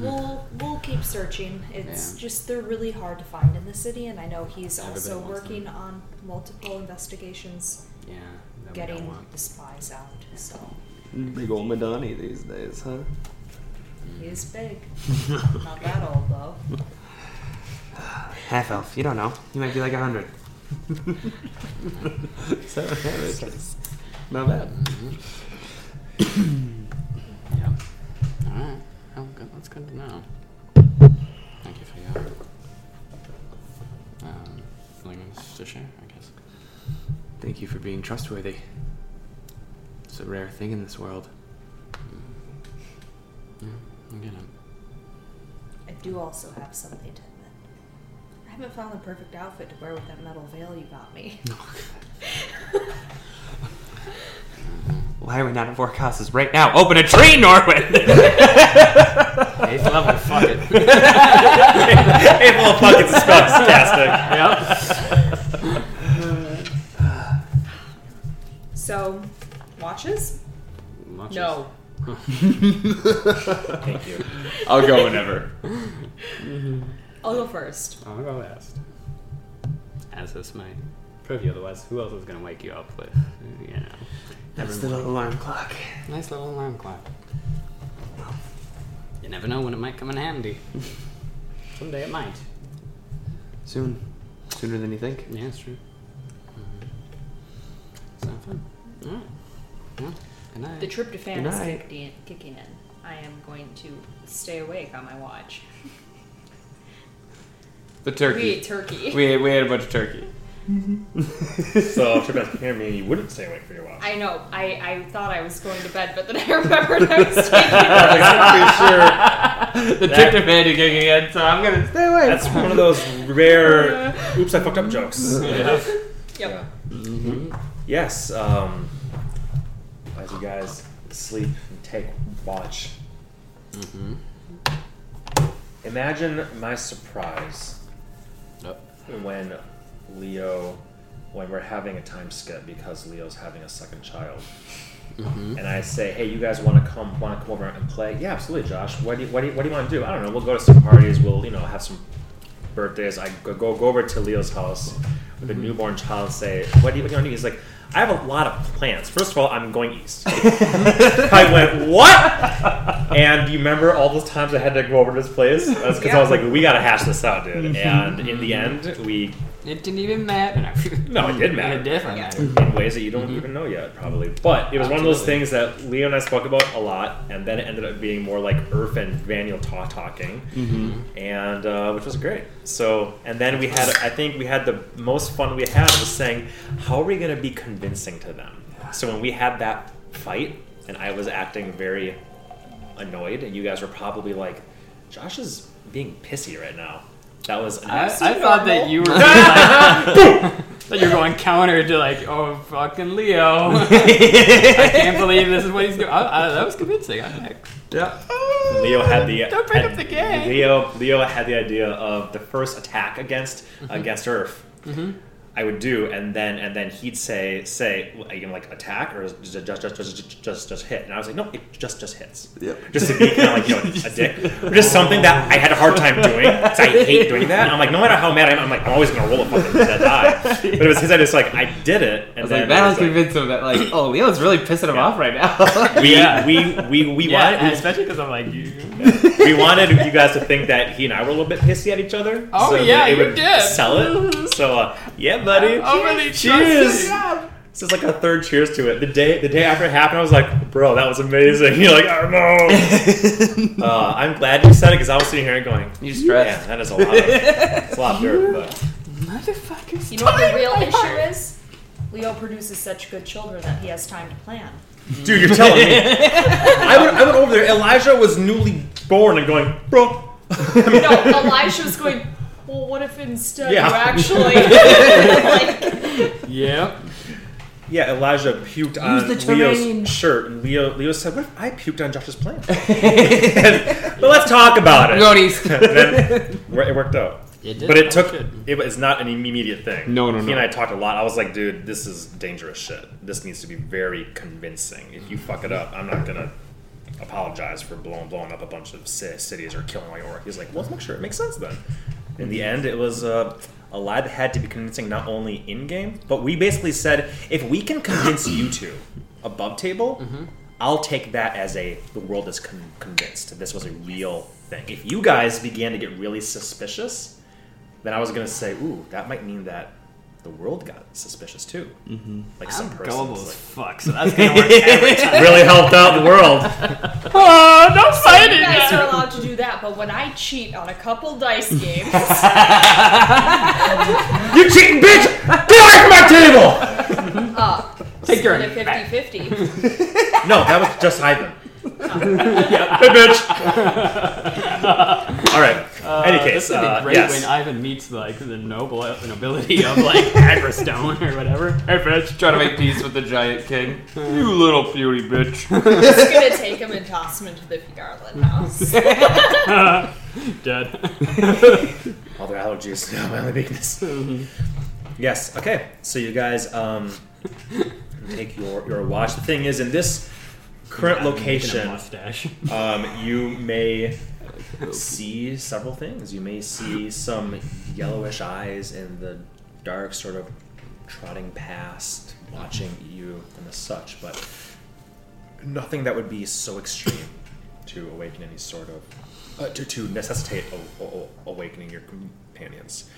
We'll we'll keep searching. It's Yeah. just they're really hard to find in the city, and I know he's Everybody also working them. on multiple investigations, Yeah. that we don't getting the spies out. So Big old Madani these days, huh? he's big. Not that old though. Half elf. You don't know. You might be like a hundred. so, yeah, it's not bad. Yeah. All right. Oh, good. That's good to know. Thank you for your um, willingness to share. I guess. Thank you for being trustworthy. It's a rare thing in this world. Mm. Yeah, I get it. I do also have something to admit. I haven't found the perfect outfit to wear with that metal veil you got me. Why are we not at four classes right now? Open a tree, Norwind! Eighth level. Fuck it. April fucking spells casting. yep. So, watches? Watches. No. Thank you. I'll go whenever. I'll go first. I'll go last. As this might prove you otherwise, who else is gonna wake you up with, you know? That's the every little alarm clock. Nice little alarm clock. You never know when it might come in handy. Someday it might. Soon. Sooner than you think. Yeah, it's true. Mm-hmm. So fun. Alright. Well, good night. The tryptophan Good is kicked in, kicking in. I am going to stay awake on my watch. The turkey. We ate turkey. We ate, we ate a bunch of turkey. So, if you're here, me, you wouldn't stay awake for your watch. I know. I, I thought I was going to bed, but then I remembered I was taking I'm pretty sure the tryptophan you're kicking in, so I'm gonna stay away. that's one of those rare oops, I fucked up jokes. Yep. Yeah. Mm-hmm. Yes, um, as you guys sleep and take watch, Mm-hmm. imagine my surprise Yep. when Leo, when we're having a time skip because Leo's having a second child. Mm-hmm. And I say, hey, you guys want to come want to come over and play? Yeah, absolutely, Josh. What do you, what do you, what do you want to do? I don't know. We'll go to some parties. We'll you know have some birthdays. I go go, go over to Leo's house with a newborn child. And say, what do you what do you want to do? He's like, I have a lot of plans. First of all, I'm going east. I went what? And do you remember all those times I had to go over to this place? That's because I was like, we gotta hash this out, dude. Mm-hmm. And in the end, we It didn't even matter. no, it did matter. It definitely mattered. in ways that you don't even know yet, probably. But it was one of those things that Leo and I spoke about a lot, and then it ended up being more like Urf and Vaniel talk talking, and uh, which was great. So, and then we had, I think we had the most fun we had was saying, how are we going to be convincing to them? So when we had that fight, and I was acting very annoyed, and you guys were probably like, Josh is being pissy right now. That was I, I That's thought that you were like, that you were going counter to like, oh fucking Leo. I can't believe this is what he's doing. I, I, that was convincing. I, I, Yeah. Leo had the Don't bring had- up the gang. Leo Leo had the idea of the first attack against mm-hmm. against Earth. Mm-hmm. I would do, and then and then he'd say say are you gonna like attack or just just just just just, just hit, and I was like no, it just just hits. Yep. Just to be kind of like you know a dick, or just something that I had a hard time doing. 'cause I hate doing that. I'm like no matter how mad I am, I'm like I'm always gonna roll a fucking dead die. But it was his idea. It's like I did it, and I was then like, that it was convinced him that, like, oh, Leo's really pissing him Yeah. off right now. we, Yeah. we we we yeah, wanted especially because I'm like, you. We wanted you guys to think that he and I were a little bit pissy at each other. Oh, so yeah, that it you would did. Sell it. So uh, yeah, buddy. overly cheers. trusting. This is like a third cheers to it. The day the day after it happened, I was like, bro, that was amazing. You're like, I don't know. uh, I'm glad you said it because I was sitting here and going, You yeah, stressed. that is a lot. Of, it's a lot of dirt, but Motherfuckers. You know what the real issue is? Leo produces such good children that he has time to plan. Dude, you're telling me. I went I went over there. Elijah was newly born and going, bro. No, Elisha was going. Well, what if instead Yeah. you actually like? Yep. Yeah, Elijah puked on the terrain. Leo's shirt, and Leo Leo said, "What if I puked on Josh's plant?" but let's talk about it. Going east. And then it worked out. It did But it took. shit. It was not an immediate thing. No, no, He no. and I talked a lot. I was like, dude, this is dangerous shit. This needs to be very convincing. If you fuck it up, I'm not gonna apologize for blowing blowing up a bunch of cities or killing my orc. He's like, well, let's make sure it makes sense then. In the end, it was uh, a lie that had to be convincing not only in game, but we basically said if we can convince you two above table, I'll take that as a the world is con- convinced that this was a real thing. If you guys began to get really suspicious, then I was gonna say, ooh, that might mean that the world got suspicious too. Mm-hmm. Like some I'm person gullible was as like, fuck, so that's gonna work every time. really helped out the world. oh, don't So fight you it! guys man. are allowed to do that, but when I cheat on a couple dice games, you cheating bitch! Get away from my table! uh, Take your split it 50 No, that was just Ivan. Hey bitch! All right. Any Uh, case, this would be uh, great yes. when Ivan meets like the noble nobility of like Agrastone or whatever. Hey, bitch. Trying to make peace with the giant king. You little beauty bitch. Just gonna take him and toss him into the Garland house. Dead. All their allergies. No, my only weakness. yes. Okay. So you guys um, take your your watch. The thing is, in this current Making a location, mustache. um, you may see several things. You may see some yellowish eyes in the dark, sort of trotting past, watching you and the such, but nothing that would be so extreme to awaken any sort of uh, to, to necessitate a, a- awakening your companions.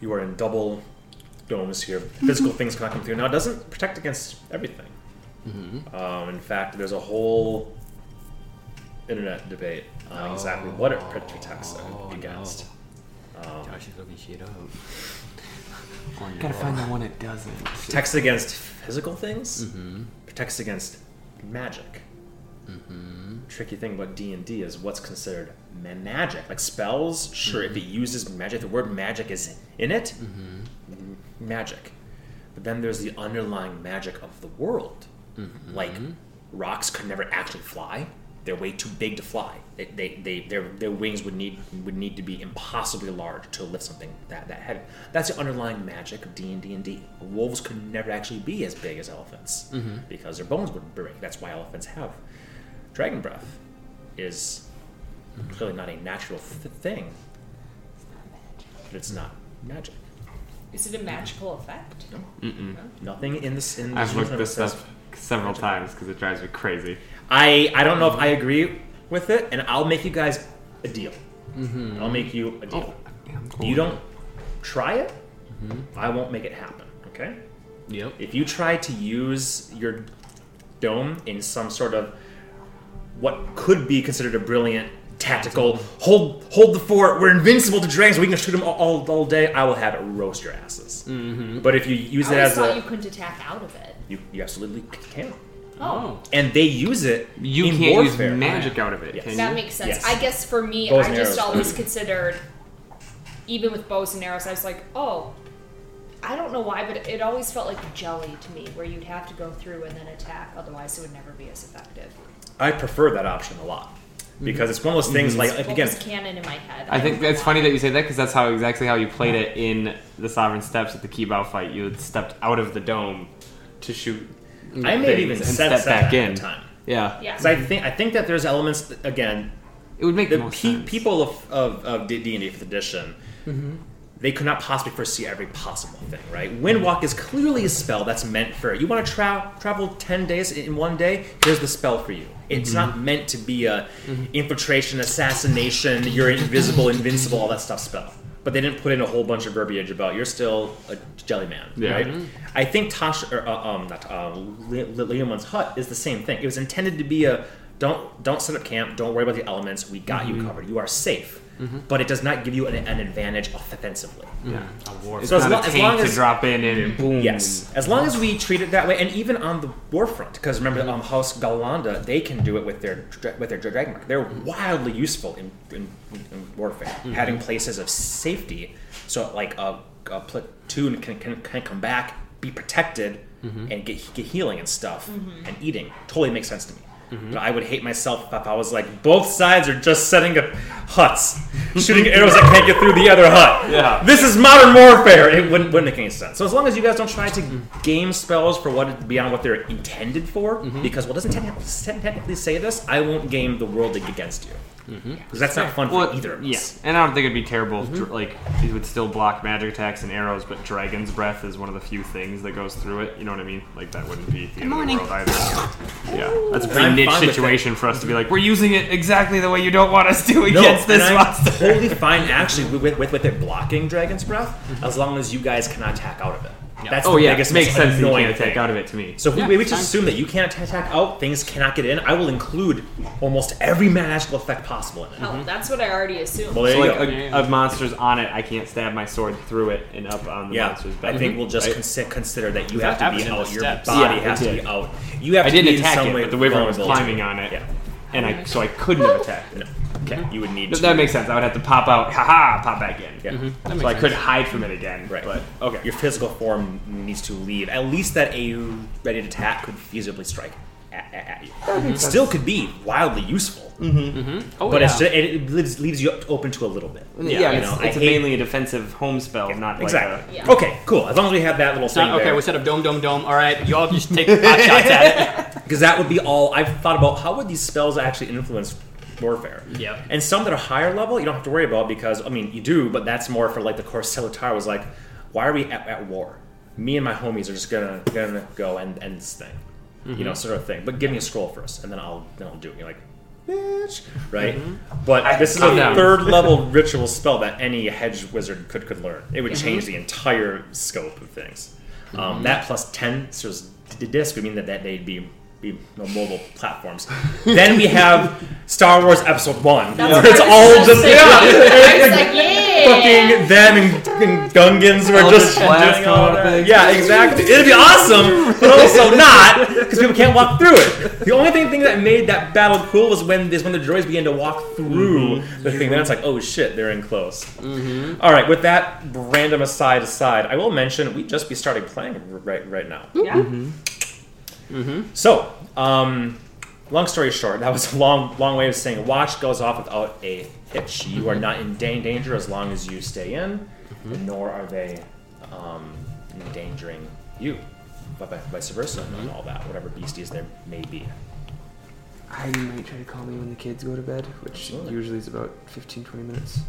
You are in double domes here. Physical things cannot come through. Now, it doesn't protect against everything. Um, in fact, there's a whole internet debate on exactly what it protects Oh, against. Um, Josh is looking shit up. On Gotta find the one it doesn't. protects against physical things. Mm-hmm. Protects against magic. Mm-hmm. Tricky thing about D and D is what's considered ma- magic. Like spells, sure, if it mm-hmm. uses magic, the word magic is in it. m- Magic. But then there's the underlying magic of the world. Like rocks could never actually fly. They're way too big to fly. They, they, they, their, their wings would need would need to be impossibly large to lift something that, that heavy. That's the underlying magic of D and D and D. Wolves could never actually be as big as elephants mm-hmm. because their bones would break. That's why elephants have dragon breath. Is clearly not a natural th- thing. But it's not magic. Is it a magical effect? No. Nothing in this in I've looked this says- up several times because it drives me crazy. I I don't know if I agree with it, and I'll make you guys a deal. I'll make you a deal. You don't try it, I won't make it happen. Okay. Yep. If you try to use your dome in some sort of what could be considered a brilliant tactical hold hold the fort, we're invincible to dragons, we can shoot them all, all, all day, I will have it roast your asses. But if you use I it always as thought a you couldn't attack out of it. you, you absolutely can. Oh. And they use it You in can't warfare. use magic out of it, Yes. can That makes sense. Yes. I guess for me, Bows I just arrows. always considered, even with bows and arrows, I was like, oh, I don't know why, but it always felt like jelly to me, where you'd have to go through and then attack, otherwise it would never be as effective. I prefer that option a lot mm-hmm. because it's one of those things mm-hmm. like What again. was canon in my head? I think it's funny that you say that because that's how exactly how you played it in the Sovereign Steps at the Keybao fight. You had stepped out of the dome to shoot. I may have even things and said, step back in. the time. Yeah, Yeah. 'Cause I think I think that there's elements that, again it would make the the most pe- sense. people of of, of D and D fifth edition. Mm-hmm. They could not possibly foresee every possible thing, right? Windwalk is clearly a spell that's meant for you want to tra- travel ten days in one day. Here's the spell for you. It's mm-hmm. not meant to be a mm-hmm. infiltration, assassination, you're invisible, invincible, all that stuff spell. But they didn't put in a whole bunch of verbiage about you're still a jelly man, Yeah. right? I think Tasha, or, uh, um, not uh, Li- Li- Leomund's hut is the same thing. It was intended to be a don't don't set up camp, don't worry about the elements. We got you covered. You are safe, Mm-hmm. but it does not give you an, an advantage offensively. yeah. A war. So as not lo- as tank long to as- drop in and boom. Yes, as long as we treat it that way, and even on the war front, because remember, mm-hmm. um, House Ghallanda, they can do it with their with their dragon mark. They're mm-hmm. wildly useful in, in, in warfare, having places of safety, so like a, a platoon can, can, can come back, be protected, and get, get healing and stuff, and eating. Totally makes sense to me. But I would hate myself if I was like both sides are just setting up huts, shooting arrows that can't get through the other hut. Yeah. This is modern warfare. It wouldn't, wouldn't make any sense. So as long as you guys don't try to game spells for what beyond what they're intended for, mm-hmm. because well, doesn't technically say this, I won't game the world against you. Mm-hmm. Because that's not fun for either of yeah, us. and I don't think it'd be terrible. if mm-hmm. Like it would still block magic attacks and arrows, but dragon's breath is one of the few things that goes through it. You know what I mean? Like that wouldn't be the end morning. of the world either. Yeah, that's a pretty I'm niche situation for us to be like, we're using it exactly the way you don't want us to No, against this and I'm monster. totally fine actually with, with, with it blocking Dragon's Breath, mm-hmm. as long as you guys cannot attack out of it. That's oh the yeah, biggest, makes most sense that you annoying can't attack thing. out of it to me. So if Yeah, we, we just fine. assume that you can't attack out, things cannot get in. I will include almost every magical effect possible in it. Hell, that's what I already assumed. Well, there So you like go. a, Yeah, yeah. a monster's on it, I can't stab my sword through it and up on the yeah, monster's I think mhm. we'll just Right? consi- consider that you That have to be happens in out. the Your steps. body Yeah, has it to be did. out. You have I to didn't be in attack some it, way but the wyvern was vulnerable to climbing on it, Yeah. and I so I couldn't have attacked it. No. Okay. Mm-hmm. You would need But to. that makes sense. I would have to pop out, haha, pop back in. Yeah. Mm-hmm. That So makes I could hide from it again. Right. But okay. Your physical form needs to leave. At least that a ready to attack could feasibly strike at, at, at you. Still could be wildly useful, mm-hmm. Oh, but yeah. it's just, it leaves, leves you open to a little bit. Yeah, you it's, know, it's I a hate- mainly a defensive home spell, not Exactly. Yeah. Okay, cool. As long as we have that little It's thing not, okay, there. we set up dome, dome, dome. All right, y'all just take pot shots at it. Because that would be all I've thought about. How would these spells actually influence warfare? Yep. And some that are higher level, you don't have to worry about because I mean you do, but that's more for like the course Celatar was like, why are we at, at war? Me and my homies are just gonna gonna go and end this thing, you know, mm-hmm. sort of thing. But give me a scroll first, and then I'll then I'll do it. You're like, bitch, mm-hmm. right? But this is a down. third level ritual spell that any hedge wizard could could learn. It would mm-hmm. change the entire scope of things. Um, that plus ten so it's d- disc would mean that, that they'd be be no mobile platforms. then we have Star Wars Episode One. That's where it's all just say. yeah, I like, yeah. fucking them and, and Gungans were Eldritch just doing all that. Yeah, exactly. It'd be awesome, but also not because people can't walk through it. The only thing, thing that made that battle cool was when is when the droids began to walk through the thing. Then it's like, oh shit, they're in close. All right, with that random aside aside, I will mention we just be starting playing right right now. Yeah. Mm-hmm. So, um, long story short, that was a long, long way of saying watch goes off without a hitch. You are mm-hmm. not in da- danger as long as you stay in, mm-hmm. nor are they um, endangering you. But vi- vice versa, and all that, whatever beasties there may be. I might try to call me when the kids go to bed, which Absolutely. usually is about 15, 20 minutes.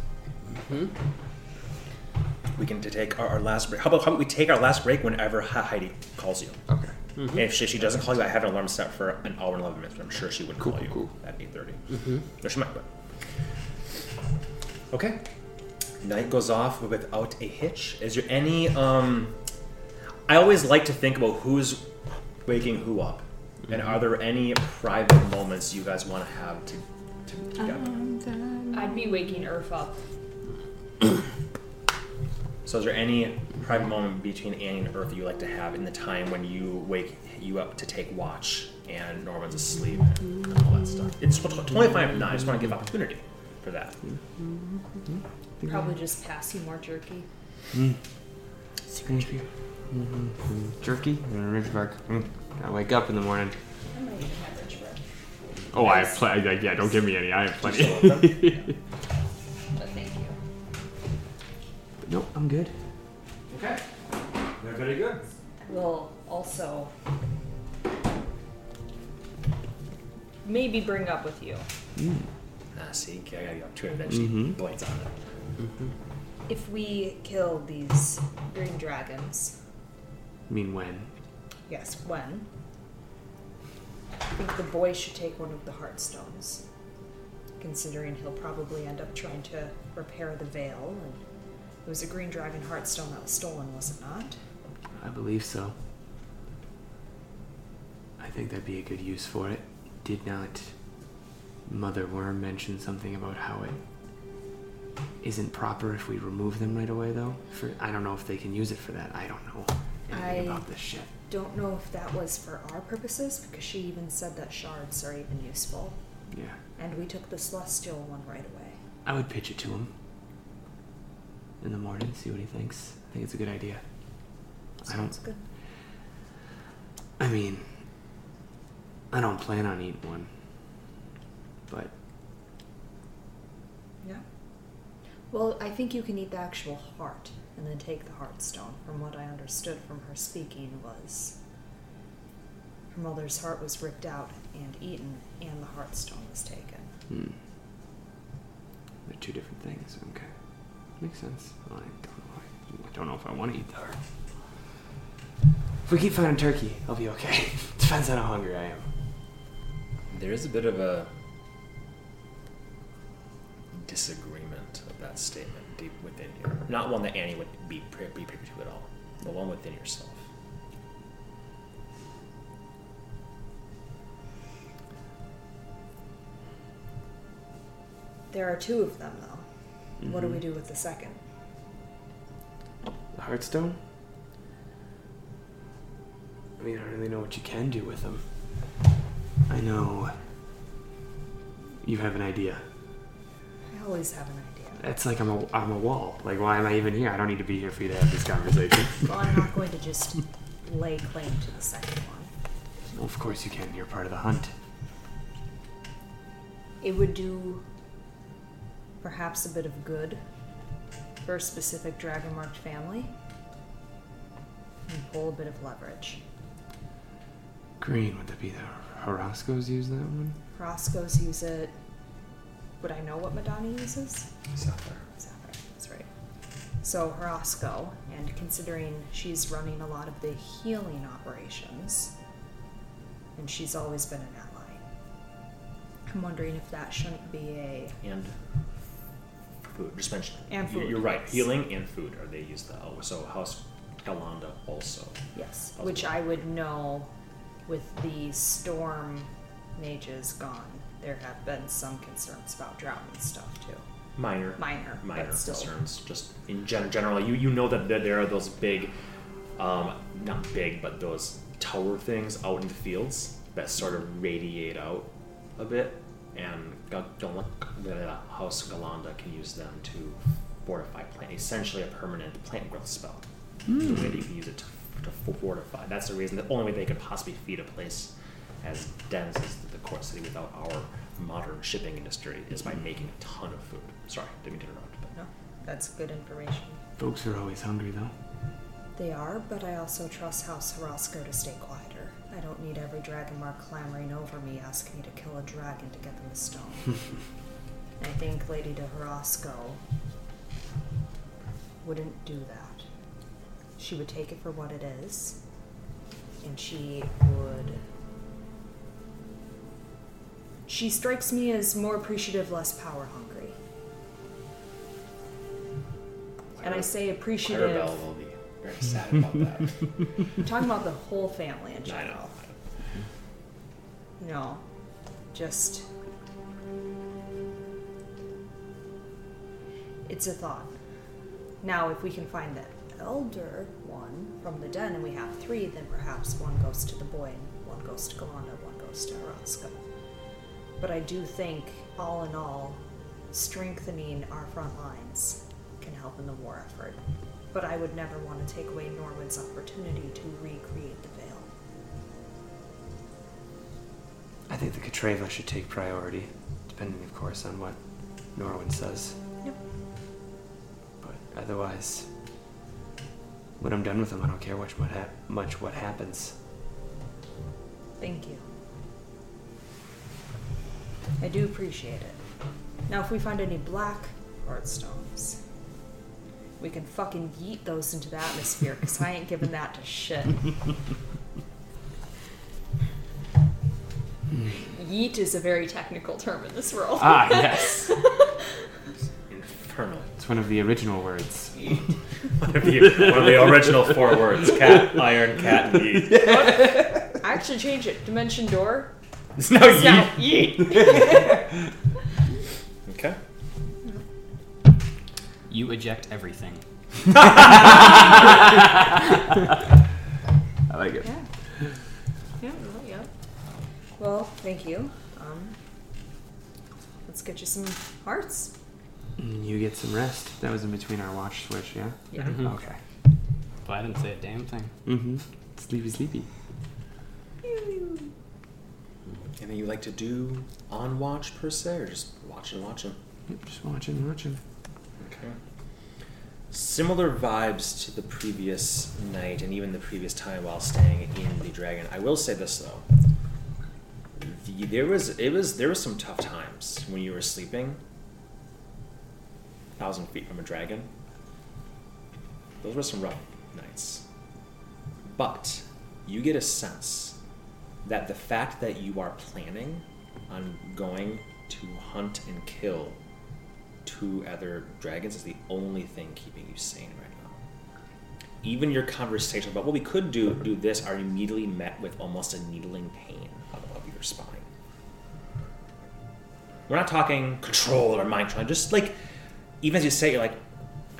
We can take our, our last break. How about, how about we take our last break whenever Heidi calls you? Okay. And if she, she doesn't call you, I have an alarm set for an hour and 11 minutes, but I'm sure she would Cool, call you cool. at 8.30. Mm-hmm. Or she might, but. Okay. Night goes off without a hitch. Is there any, um... I always like to think about who's waking who up. And mm-hmm. are there any private moments you guys want to have to, to together? Um, I'd be waking Earth up. So is there any private moment between Annie and Earth you like to have in the time when you wake you up to take watch and Norman's asleep and all that stuff? It's tw- tw- 25 now. I just want to give opportunity for that. Mm-hmm. Probably just pass you more jerky. Mm. Mm-hmm. Jerky and ridge bark. Mm. I wake up in the morning. I might even have rich bread. Oh, I have plenty. Yeah, don't give me any. I have plenty. still want? But thank you. nope, I'm good. Okay. Very good. We'll also maybe bring up with you Ah, see, I got you up to it. Then she Mhm. blades on it. if we kill these green dragons. I mean, when? Yes, when? I think the boy should take one of the heartstones, considering he'll probably end up trying to repair the veil. And it was a green dragon heartstone that was stolen, was it not? I believe so. I think that'd be a good use for it. Did not Mother Worm mention something about how it isn't proper if we remove them right away, though? For I don't know if they can use it for that. I don't know anything I- about this shit. Don't know if that was for our purposes, because she even said that shards are even useful. Yeah, And we took the celestial one right away. I would pitch it to him in the morning, see what he thinks. I think it's a good idea. I don't Sounds good. I mean, I don't plan on eating one. But Yeah. Well, I think you can eat the actual heart and then take the heart stone. From what I understood from her speaking was her mother's heart was ripped out and eaten, and the heart stone was taken. hmm. They're two different things. Okay. Makes sense. I don't know. I, I don't know if I want to eat the heart. If we keep finding turkey, I'll be okay. Depends on how hungry I am. There is a bit of a disagreement of that statement deep within you. Not one that Annie would be, pri- be privy to at all, but one within yourself. There are two of them, though. What do we Mhm. do with the second? The Heartstone? I mean, I don't really know what you can do with them. I know you have an idea. I always have an idea. It's like I'm a, I'm a wall. Like, why am I even here? I don't need to be here for you to have this conversation. Well, I'm not going to just lay claim to the second one. well, of course you can. You're part of the hunt. It would do perhaps a bit of good for a specific dragon marked family and pull a bit of leverage. Green, would that be the Jorascos use that one? Roscoe's use it. Would I know what Madonna uses? Sapphire. Sapphire, that's right. So Roscoe, and considering she's running a lot of the healing operations, and she's always been an ally, I'm wondering if that shouldn't be a And food. Just mention. And you- food, You're right. yes. Healing and food are they use the oh, so House Ghallanda also. Yes, Possible. which I would know with the storm mages gone. There have been some concerns about drought and stuff too. Minor. Minor, minor but still. concerns. Just in gen- general, you you know that there, there are those big, um, not big, but those tower things out in the fields that sort of radiate out a bit, and Ga- Gal- the House Ghallanda can use them to fortify plant. Essentially, a permanent plant growth spell. The way that you can use it to, to fortify. That's the reason. The only way they could possibly feed a place as dense as the court city without our modern shipping industry is by making a ton of food. Sorry, didn't mean to interrupt. But No, that's good information. Folks are always hungry, though. They are, but I also trust House Jorasco to stay quieter. I don't need every dragon mark clamoring over me asking me to kill a dragon to get them a stone. I think Lady de Jorasco wouldn't do that. She would take it for what it is, and she would. She strikes me as more appreciative, less power hungry. And I say appreciative. Clarabelle will be very sad about that. I'm talking about the whole family in I know. general. You just. It's a thought. Now, if we can find the elder one from the den and we have three, then perhaps one goes to the boy and one goes to Ghallanda, one goes to Araska. But I do think, all in all, strengthening our front lines can help in the war effort. But I would never want to take away Norwind's opportunity to recreate the veil. I think the Katreva should take priority, depending, of course, on what Norwind says. Yep. But otherwise, when I'm done with them, I don't care much what hap- much what happens. Thank you. I do appreciate it. Now, if we find any black heart stones, we can fucking yeet those into the atmosphere because I ain't giving that to shit. yeet is a very technical term in this world. Ah, yes. Infernal. It's one of the original words. One, of the, one of the original four words: cat, iron, cat, and yeet. I actually changed it. Dimension door. It's now It's now yeet. yeet. Okay. You eject everything. I like it. Yeah. Yeah, well, yeah. Well, thank you. Um, let's get you some hearts. You get some rest. That was in between our watch switch, yeah? Yeah. Mhm. Okay. Well, I didn't say a damn thing. Mm-hmm. Sleepy, sleepy. Anything you like to do on watch per se, or just watching, watching? Yep, Just watching, watching. Okay. Similar vibes to the previous night and even the previous time while staying in the dragon. I will say this though. The, there was it was there was some tough times when you were sleeping. Thousand feet from a dragon. Those were some rough nights. But you get a sense that the fact that you are planning on going to hunt and kill two other dragons is the only thing keeping you sane right now. Even your conversation about what we could do, do this, are immediately met with almost a needling pain above your spine. We're not talking control or mind control, just like even as you say, it, you're like,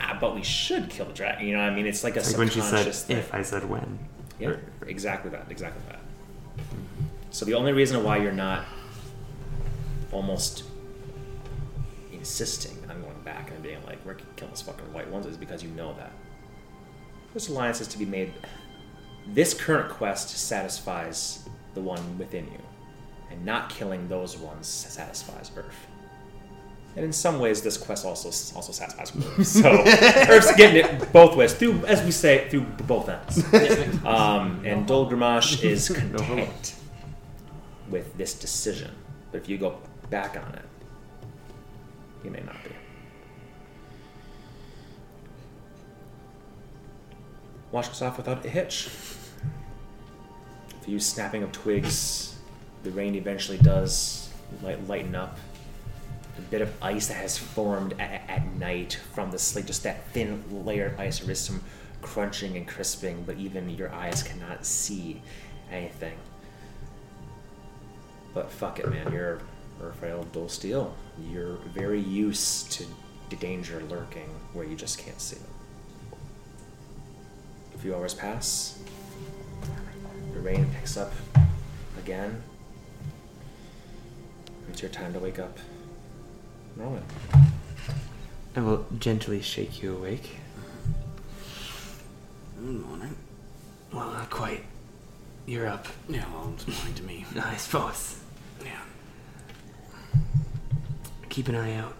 ah, but we should kill the dragon. You know what I mean? It's like a It's like when she said, thing. if I said when. Yeah, Or- exactly that. Exactly that. So the only reason why you're not almost insisting on going back and being like, "We're gonna kill this fucking white ones," is because you know that this alliance is to be made. This current quest satisfies the one within you, and not killing those ones satisfies Earth. And in some ways, this quest also also satisfies Earth. So Earth's getting it both ways through, as we say, through both ends. Um, and Dol Gramash is content with this decision. But if you go back on it, he may not be. Watch goes off without a hitch. A few snapping of twigs. The rain eventually does light, lighten up. Bit of ice that has formed at, at night from the sleet, just that thin layer of ice. There is some crunching and crisping, but even your eyes cannot see anything. But fuck it, man. You're Raphael Dole Steel. You're very used to the danger lurking where you just can't see it. A few hours pass. The rain picks up again. It's your time to wake up. Norman. I will gently shake you awake. Mm-hmm. Good morning. Well, not quite. You're up. Yeah, well, it's morning to me. I suppose. Yeah. Keep an eye out.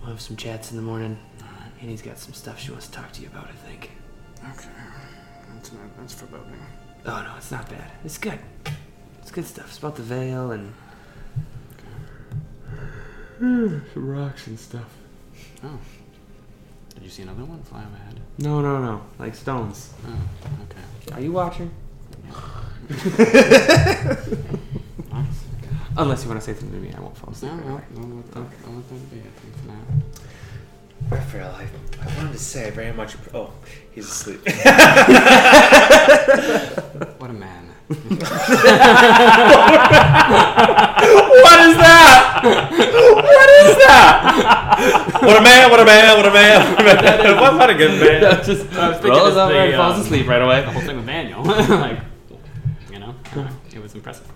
We'll have some chats in the morning. Annie's got some stuff she wants to talk to you about, I think. Okay. That's not. That's foreboding. Oh, no, it's not bad. It's good. It's good stuff. It's about the veil and. Some rocks and stuff. Oh. Did you see another one fly overhead? No, no, no. Like stones. Oh. Okay. Are you watching? Nice. Unless you want to say something to me, I won't fall asleep. right no, away. no, let that, I'll let that be. I think for now. Raphael, I, I wanted to say I very much. appro- Oh, he's asleep. What a man. What is that? What is that? What a man! What a man! What a man! What a man! What not a good man? just, I was Rolls over and falls um, asleep right away. The whole thing with Vaniel. like, you know, it was impressive.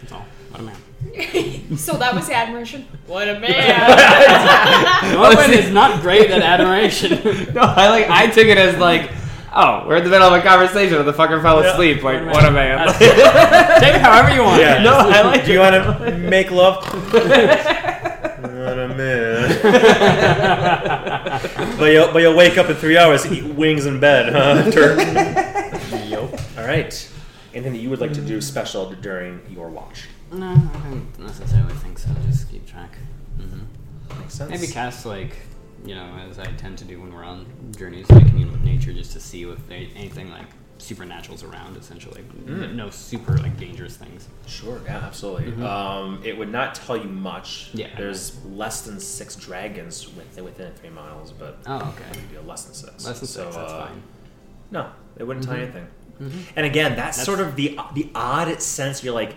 That's all. What a man. so that was admiration. What a man! Norman is not great at admiration. No, I like. I took it as like, oh, we're in the middle of a conversation and the fucker fell asleep. Like, what a man. Take it however you want. Yeah. No, I like Do you want to make love? what a man! but you'll but you'll wake up in three hours, and eat wings in bed, huh, Turk? Yup. All right. Anything that you would like to do special during your watch? No, I don't necessarily think so. Just keep track. hmm Makes sense. Maybe cast like, you know, as I tend to do when we're on journeys, like commune with nature, just to see if they, anything like supernatural's around. Essentially, Mm. no super like dangerous things. Sure, yeah, absolutely. Mhm. Um, it would not tell you much. Yeah. There's less than six dragons within, within three miles, but Oh, okay. maybe less than six. Less than so, six. That's uh, fine. No, it wouldn't tell you anything. Mhm. And again, that's, That's- sort of the the odd sense. You're like,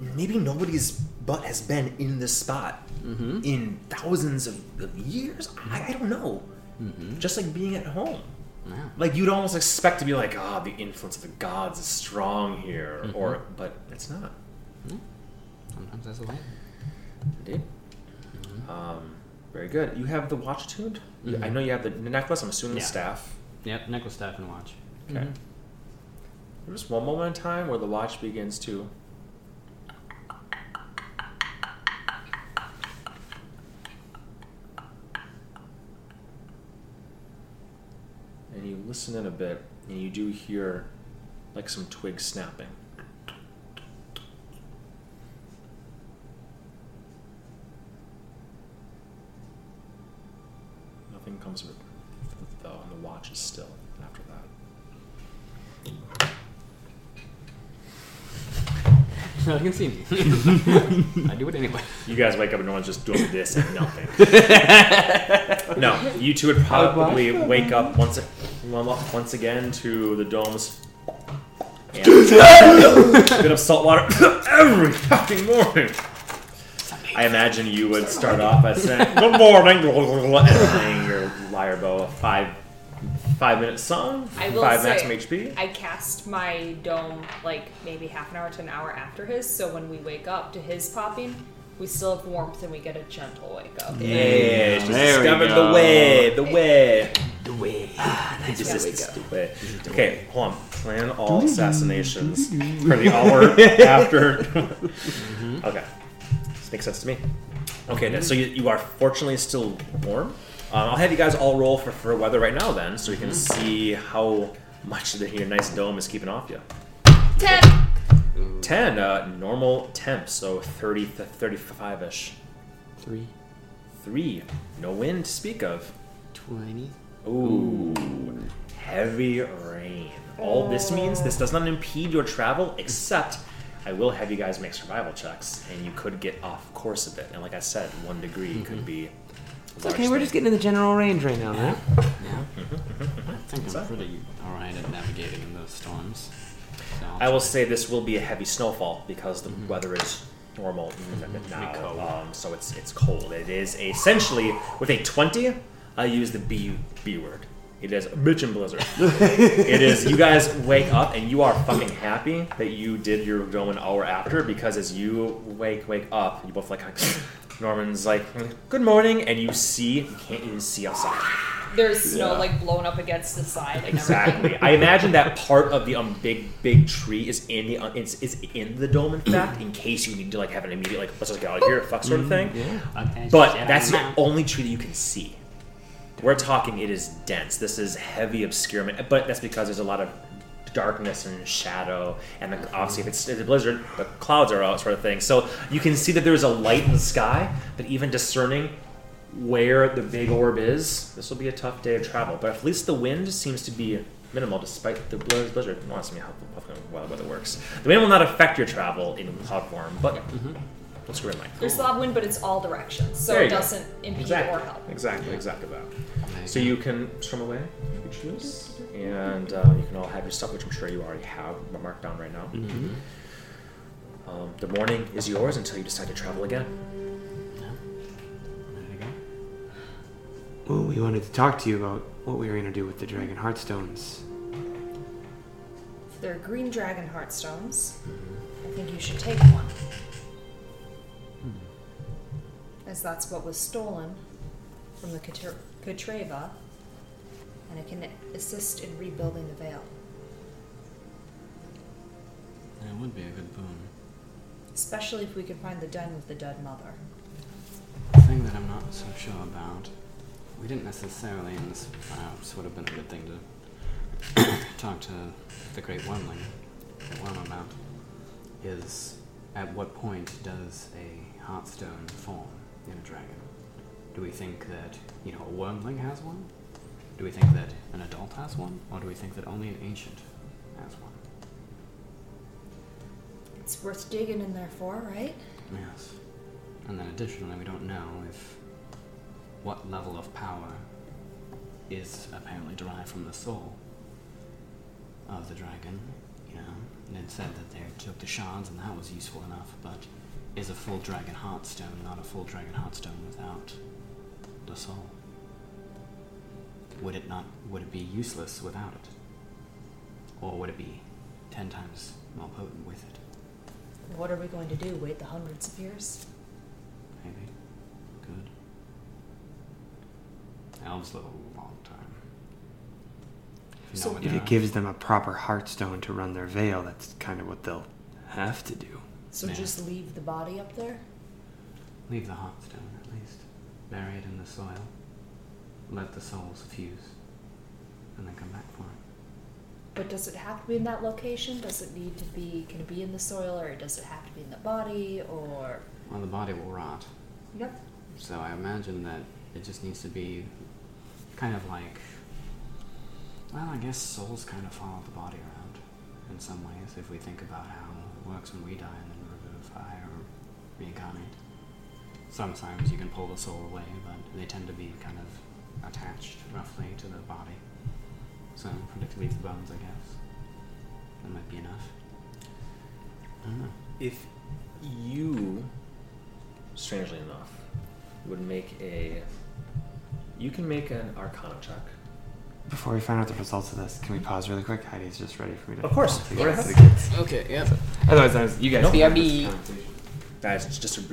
maybe nobody's butt has been in this spot Mhm. in thousands of, of years. I, I don't know. Mhm. Just like being at home. Yeah. Like you'd almost expect to be like, ah, the influence of the gods is strong here, Mhm. or but it's not. Sometimes that's the way. Indeed. Um, very good. You have the watch tuned. I Mhm. know you have the necklace. I'm assuming Yeah. the staff. Yep. Necklace, staff, and watch. Okay. Mhm. Just one moment in time where the watch begins to. And you listen in a bit, and you do hear like some twigs snapping. Nothing comes it, though, and the watch is still after that. No, you can see me. I do it anyway. You guys wake up and no one's just doing this and nothing. no, you two would probably wake up once once again to the domes and bit of salt water every fucking morning. I imagine you would start off by saying "Good morning," and playing your lyre bow five five minute song, I will five say, maximum HP. I cast my dome like maybe half an hour to an hour after his, so when we wake up to his popping, we still have warmth and we get a gentle wake up. Yeah, she's There we discovered go. the way, the way. The way. This There is we the go. way. Okay, hold on. Plan all assassinations for the hour after. Mm-hmm. okay, this makes sense to me. Okay, then, so you, you are fortunately still warm. Um, I'll have you guys all roll for, for weather right now, then, so you can see how much the, your nice dome is keeping off you. Ten. 10, uh, normal temp, so 30 to 35 ish. Three. 3, no wind to speak of. Twenty. Ooh, heavy rain. All this means this does not impede your travel, except I will have you guys make survival checks, and you could get off course a bit. And like I said, one degree could be. It's okay, we're just getting in the general range right now, man. Yeah. I think I'm pretty alright at navigating in those storms. So I'll I will try. say this will be a heavy snowfall because the weather is normal now, cold. um, so it's it's cold. It is essentially with a twenty. I use the B B word. It is a bitch and blizzard. it is you guys wake up and you are fucking happy that you did your go an hour after because as you wake wake up, you both like Norman's like good morning and you see you can't even see outside. There's snow Yeah. like blown up against the side and Exactly. I imagine that part of the um big big tree is in the uh, is, is in the dome in fact in case you need to like have an immediate like let's just get out of here fuck sort of thing. Okay, But that's the out. only tree that you can see. We're talking it is dense. This is heavy obscurement, but that's because there's a lot of darkness and shadow, and the, obviously if it's, it's a blizzard, the clouds are out, sort of thing. So you can see that there's a light in the sky, but even discerning where the big orb is, this will be a tough day of travel. But at least the wind seems to be minimal, despite the blizz- blizzard. No, that's me how fucking wild weather works. The wind will not affect your travel in cloud form, but mm-hmm. let's go in like. There's a lot of wind, but it's all directions, so it doesn't impede Exactly. or help. Exactly, exactly that. So you can storm away if you choose, and uh, you can all have your stuff, which I'm sure you already have marked down right now. Um, the morning is yours until you decide to travel again. Ready to go? Well, we wanted to talk to you about what we were going to do with the Dragon Heartstones. If they're green dragon heartstones, I think you should take one. As that's what was stolen from the Kater- Katreva, and it can assist in rebuilding the veil. That would be a good boon. Especially if we can find the den of the dead mother. The thing that I'm not so sure about, we didn't necessarily, and this uh, perhaps would have been a good thing to talk to the Great Wormling, the Worm about, is at what point does a Heartstone form in a dragon? Do we think that, you know, a Wormling has one? Do we think that an adult has one? Or do we think that only an ancient has one? It's worth digging in there for, right? Yes. And then additionally, we don't know if what level of power is apparently derived from the soul of the dragon. You know, and it said that they took the shards and that was useful enough, but is a full dragon heartstone not a full dragon heartstone without the soul? Would it not would it be useless without it? Or would it be ten times more potent with it? What are we going to do? Wait the hundreds of years? Maybe. Good. Elves live a long time. If, you So- If they're- it gives them a proper heartstone to run their veil, that's kind of what they'll have to do. So Yeah. just leave the body up there? Leave the heartstone, at least. Bury it in the soil. Let the souls fuse. And then come back for it. But does it have to be in that location? Does it need to be, can it be in the soil or does it have to be in the body or? Well, the body will rot. Yep. So I imagine that it just needs to be kind of like. Well, I guess souls kind of follow the body around in some ways if we think about how it works when we die and then revivify or reincarnate. Sometimes you can pull the soul away, but they tend to be kind of attached roughly to the body. So predict leave the bones, I guess. That might be enough. I don't know. If you, strangely enough, would make a. You can make an Arcana check. Before we find out the results of this, can we pause really quick? Heidi's just ready for me to. Of course. to Go get ahead. to the kids. Okay, yeah. Otherwise, I was, you guys. No. can have this BRB. conversation. Guys, it's just a brief